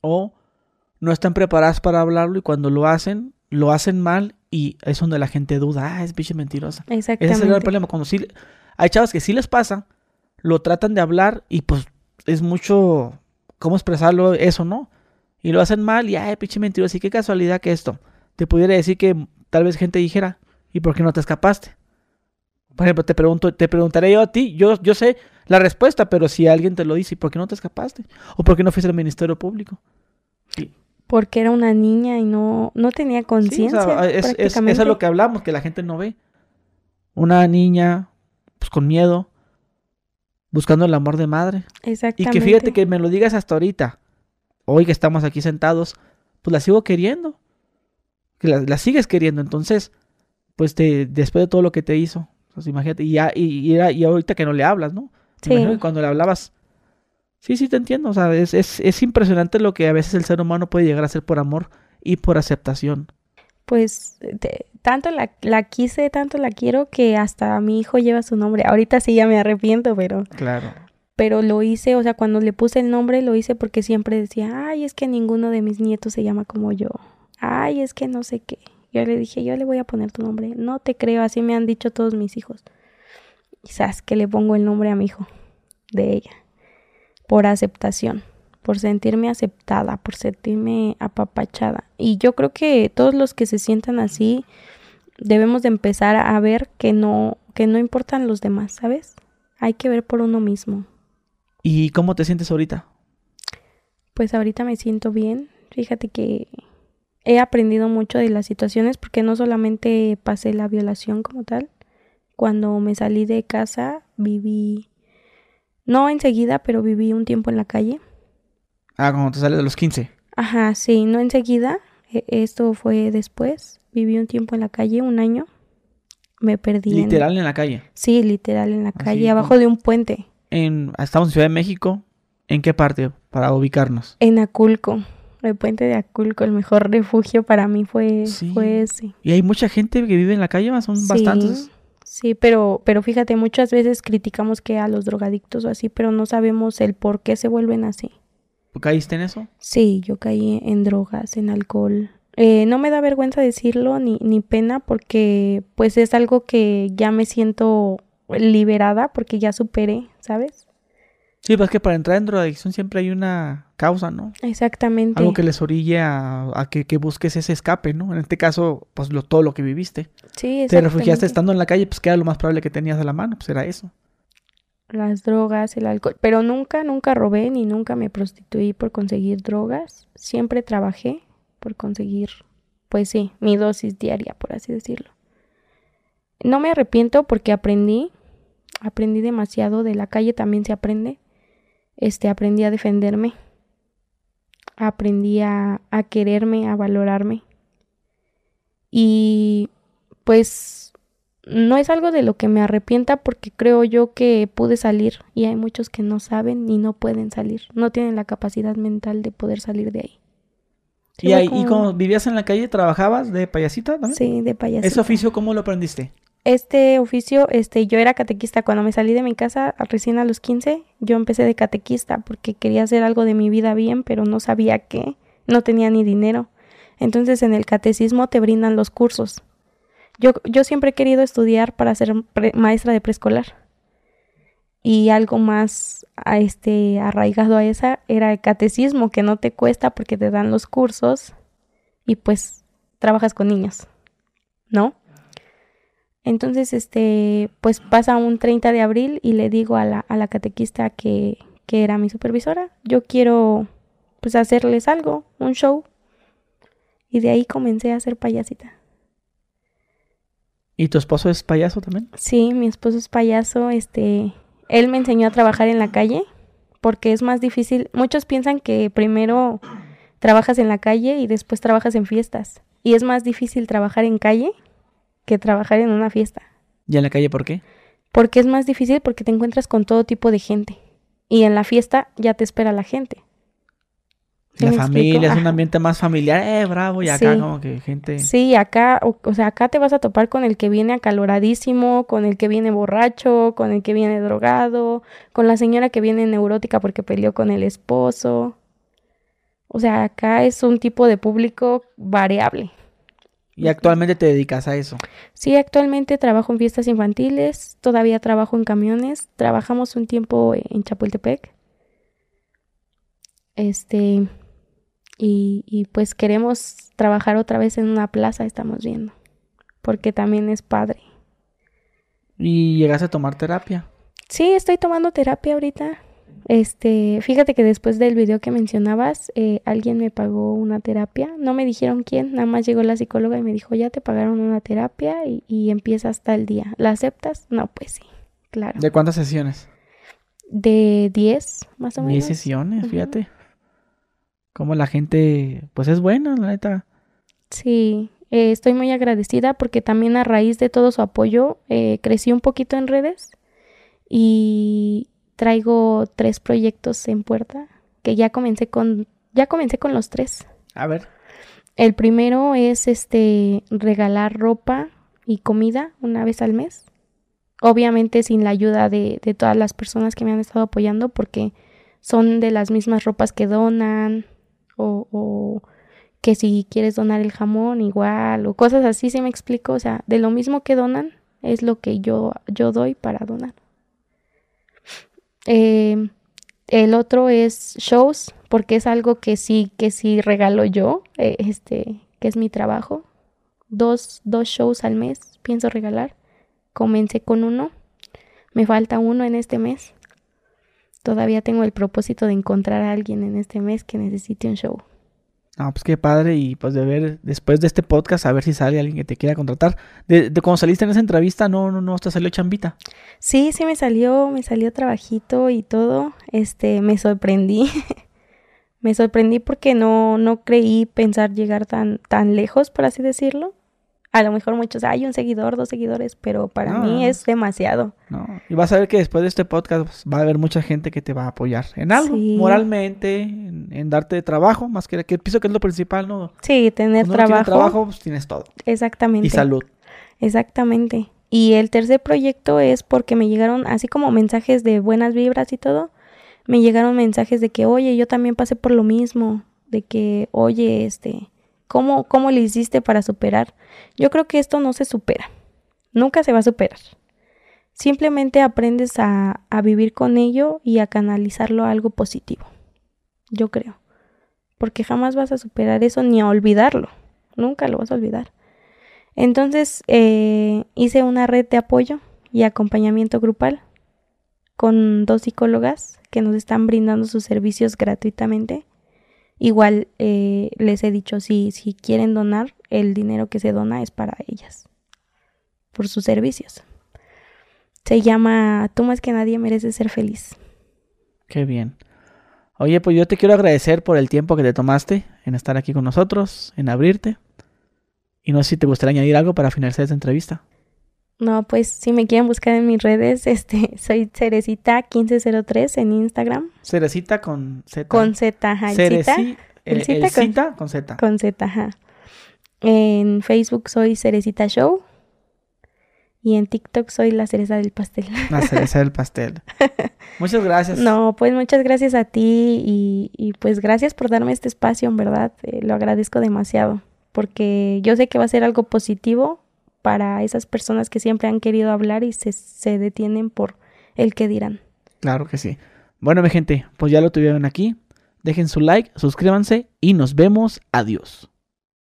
O no están preparadas para hablarlo y cuando lo hacen, lo hacen mal y es donde la gente duda, ah, es biche mentirosa. Ese es el Exactamente. problema. Cuando sí, hay chavas que sí les pasa, lo tratan de hablar y pues es mucho cómo expresarlo eso, ¿no? Y lo hacen mal y, ay, pinche mentiroso. Y qué casualidad que esto. Te pudiera decir que tal vez gente dijera, ¿y por qué no te escapaste? Por ejemplo, te pregunto, te preguntaré yo a ti, yo, yo sé la respuesta, pero si alguien te lo dice, ¿y por qué no te escapaste? ¿O por qué no fuiste al Ministerio Público? Porque era una niña y no, no tenía Sí, o conciencia. sea, es, es- eso es lo que hablamos, que la gente no ve. Una niña, pues con miedo, buscando el amor de madre. Y Exactamente. que fíjate que me lo digas hasta ahorita, hoy que estamos aquí sentados, pues la sigo queriendo. Que la, la sigues queriendo, entonces, pues te, después de todo lo que te hizo, pues imagínate, y, ya, y, y era- y ahorita que no le hablas, ¿no? Sí. que cuando le hablabas, sí, sí te entiendo, o sea, es, es, es impresionante lo que a veces el ser humano puede llegar a hacer por amor y por aceptación. Pues te- tanto la, la quise, tanto la quiero que hasta mi hijo lleva su nombre. Ahorita sí ya me arrepiento, pero, Claro. Pero lo hice, o sea, cuando le puse el nombre lo hice porque siempre decía, ay, es que ninguno de mis nietos se llama como yo. Ay, es que no sé qué. Yo le dije, yo le voy a poner tu nombre. No te creo, así me han dicho todos mis hijos. Quizás que le pongo el nombre a mi hijo de ella. Por aceptación, por sentirme aceptada, por sentirme apapachada. Y yo creo que todos los que se sientan así debemos de empezar a ver que no que no importan los demás, ¿sabes? Hay que ver por uno mismo. ¿Y cómo te sientes ahorita? Pues ahorita me siento bien. Fíjate que he aprendido mucho de las situaciones porque no solamente pasé la violación como tal. Cuando me salí de casa viví, no enseguida, pero viví un tiempo en la calle. Ah, cuando te sales de los 15. Ajá, sí, no enseguida. e- Esto fue después. Viví un tiempo en la calle, un año. Me perdí. Literal en la calle. Sí, literal, en la Así calle, como- abajo de un puente. En, estamos en Ciudad de México. ¿En qué parte? Para ubicarnos. En Aculco. El puente de Aculco, el mejor refugio para mí fue, Sí. fue ese. Y hay mucha gente que vive en la calle, son Sí, bastantes. Sí, pero, pero fíjate, muchas veces criticamos que a los drogadictos o así, pero no sabemos el por qué se vuelven así. ¿Caíste en eso? Sí, yo caí en drogas, en alcohol. Eh, no me da vergüenza decirlo ni, ni pena porque pues es algo que ya me siento liberada porque ya superé, ¿sabes? Sí, pues que para entrar en drogadicción siempre hay una causa, ¿no? Exactamente. Algo que les orille a, a que, que busques ese escape, ¿no? En este caso, pues lo, todo lo que viviste. Sí, Te refugiaste exactamente. estando en la calle, pues que era lo más probable que tenías a la mano, pues era eso. Las drogas, el alcohol. Pero nunca, nunca robé ni nunca me prostituí por conseguir drogas. Siempre trabajé por conseguir, pues sí, mi dosis diaria, por así decirlo. No me arrepiento porque aprendí, aprendí demasiado. De la calle también se aprende. Este, aprendí a defenderme. Aprendí a, a quererme, a valorarme. Y pues no es algo de lo que me arrepienta porque creo yo que pude salir y hay muchos que no saben ni no pueden salir, no tienen la capacidad mental de poder salir de ahí. y, ahí, y como- como vivías en la calle, trabajabas de payasita también. Sí, de payasito. ¿Ese oficio cómo lo aprendiste? Este oficio, este, yo era catequista cuando me salí de mi casa recién a los 15, yo empecé de catequista porque quería hacer algo de mi vida bien, pero no sabía qué, no tenía ni dinero. Entonces en el catecismo te brindan los cursos. Yo, yo siempre he querido estudiar para ser maestra de preescolar. Y algo más a este, arraigado a esa era el catecismo, que no te cuesta porque te dan los cursos y pues trabajas con niños, ¿no? Entonces, este, pues pasa un 30 de abril y le digo a la, a la catequista que, que era mi supervisora, yo quiero pues hacerles algo, un show. Y de ahí comencé a hacer payasita. ¿Y tu esposo es payaso también? Sí, mi esposo es payaso, este, él me enseñó a trabajar en la calle porque es más difícil. Muchos piensan que primero trabajas en la calle y después trabajas en fiestas. Y es más difícil trabajar en calle que trabajar en una fiesta. ¿Y en la calle por qué? Porque es más difícil porque te encuentras con todo tipo de gente. Y en la fiesta ya te espera la gente. la familia es un ambiente más familiar, eh, bravo, y acá como que gente... Sí, acá, o, sea, acá te vas a topar con el que viene acaloradísimo, con el que viene borracho, con el que viene drogado, con la señora que viene neurótica porque peleó con el esposo. O sea, acá es un tipo de público variable. ¿Y actualmente te dedicas a eso? Sí, actualmente trabajo en fiestas infantiles, todavía trabajo en camiones, trabajamos un tiempo en Chapultepec. Este, y, y pues queremos trabajar otra vez en una plaza, estamos viendo, porque también es padre. ¿Y llegas a tomar terapia? Sí, estoy tomando terapia ahorita. Este, fíjate que después del video que mencionabas, eh, alguien me pagó una terapia. No me dijeron quién, nada más llegó la psicóloga y me dijo, ya te pagaron una terapia y, y empieza hasta el día. ¿La aceptas? No, pues sí, claro. ¿De cuántas sesiones? De 10, más o menos. 10 sesiones, fíjate. Como la gente, pues es buena, la neta. Sí, eh, estoy muy agradecida porque también a raíz de todo su apoyo eh, crecí un poquito en redes y traigo tres proyectos en puerta que ya comencé con ya comencé con los tres. A ver. El primero es este regalar ropa y comida una vez al mes. Obviamente sin la ayuda de, de todas las personas que me han estado apoyando porque son de las mismas ropas que donan o, o que si quieres donar el jamón igual o cosas así, se me explico, o sea, de lo mismo que donan es lo que yo, yo doy para donar. Eh, el otro es shows, porque es algo que sí, que sí regalo yo, eh, este, que es mi trabajo. Dos, dos shows al mes pienso regalar. Comencé con uno, me falta uno en este mes. Todavía tengo el propósito de encontrar a alguien en este mes que necesite un show. Ah, pues qué padre. Y pues de ver, después de este podcast, a ver si sale alguien que te quiera contratar. De, de cuando saliste en esa entrevista, no, no, no, te salió chambita. Sí, sí me salió, me salió trabajito y todo. Este, me sorprendí. <laughs> me sorprendí porque no, no creí pensar llegar tan, tan lejos, por así decirlo. A lo mejor muchos, hay un seguidor, dos seguidores, pero para No, mí es demasiado. No. Y vas a ver que después de este podcast pues, va a haber mucha gente que te va a apoyar en algo, Sí. moralmente, en, en darte trabajo, más que que pienso que es lo principal, ¿no? Sí, tener Cuando trabajo, trabajo, pues tienes todo. Exactamente. Y salud. Exactamente. Y el tercer proyecto es porque me llegaron, así como mensajes de buenas vibras y todo, me llegaron mensajes de que, oye, yo también pasé por lo mismo, de que, oye, este, ¿cómo, cómo le hiciste para superar? Yo creo que esto no se supera, nunca se va a superar. Simplemente aprendes a, a vivir con ello y a canalizarlo a algo positivo, yo creo. Porque jamás vas a superar eso ni a olvidarlo, nunca lo vas a olvidar. Entonces eh, hice una red de apoyo y acompañamiento grupal con dos psicólogas que nos están brindando sus servicios gratuitamente. Igual eh, les he dicho, si, si quieren donar, el dinero que se dona es para ellas, por sus servicios. Se llama Tú más que nadie mereces ser feliz. Qué bien. Oye, pues yo te quiero agradecer por el tiempo que te tomaste en estar aquí con nosotros, en abrirte. Y no sé si te gustaría añadir algo para finalizar esta entrevista. No, pues si me quieren buscar en mis redes, <laughs> este, soy Cerecita1503 en Instagram. Cerecita con Z. Con Z, ajá, Cereci- el, el con- cita con Z. con Z, ajá. En Facebook soy Cerecita Show. Y en TikTok soy la cereza del pastel. <laughs> La cereza del pastel. <laughs> Muchas gracias. No, pues muchas gracias a ti y, y pues gracias por darme este espacio, en verdad. Eh, lo agradezco demasiado porque yo sé que va a ser algo positivo para esas personas que siempre han querido hablar y se, se detienen por el que dirán. Claro que sí. Bueno, mi gente, pues ya lo tuvieron aquí. Dejen su like, suscríbanse y nos vemos. Adiós.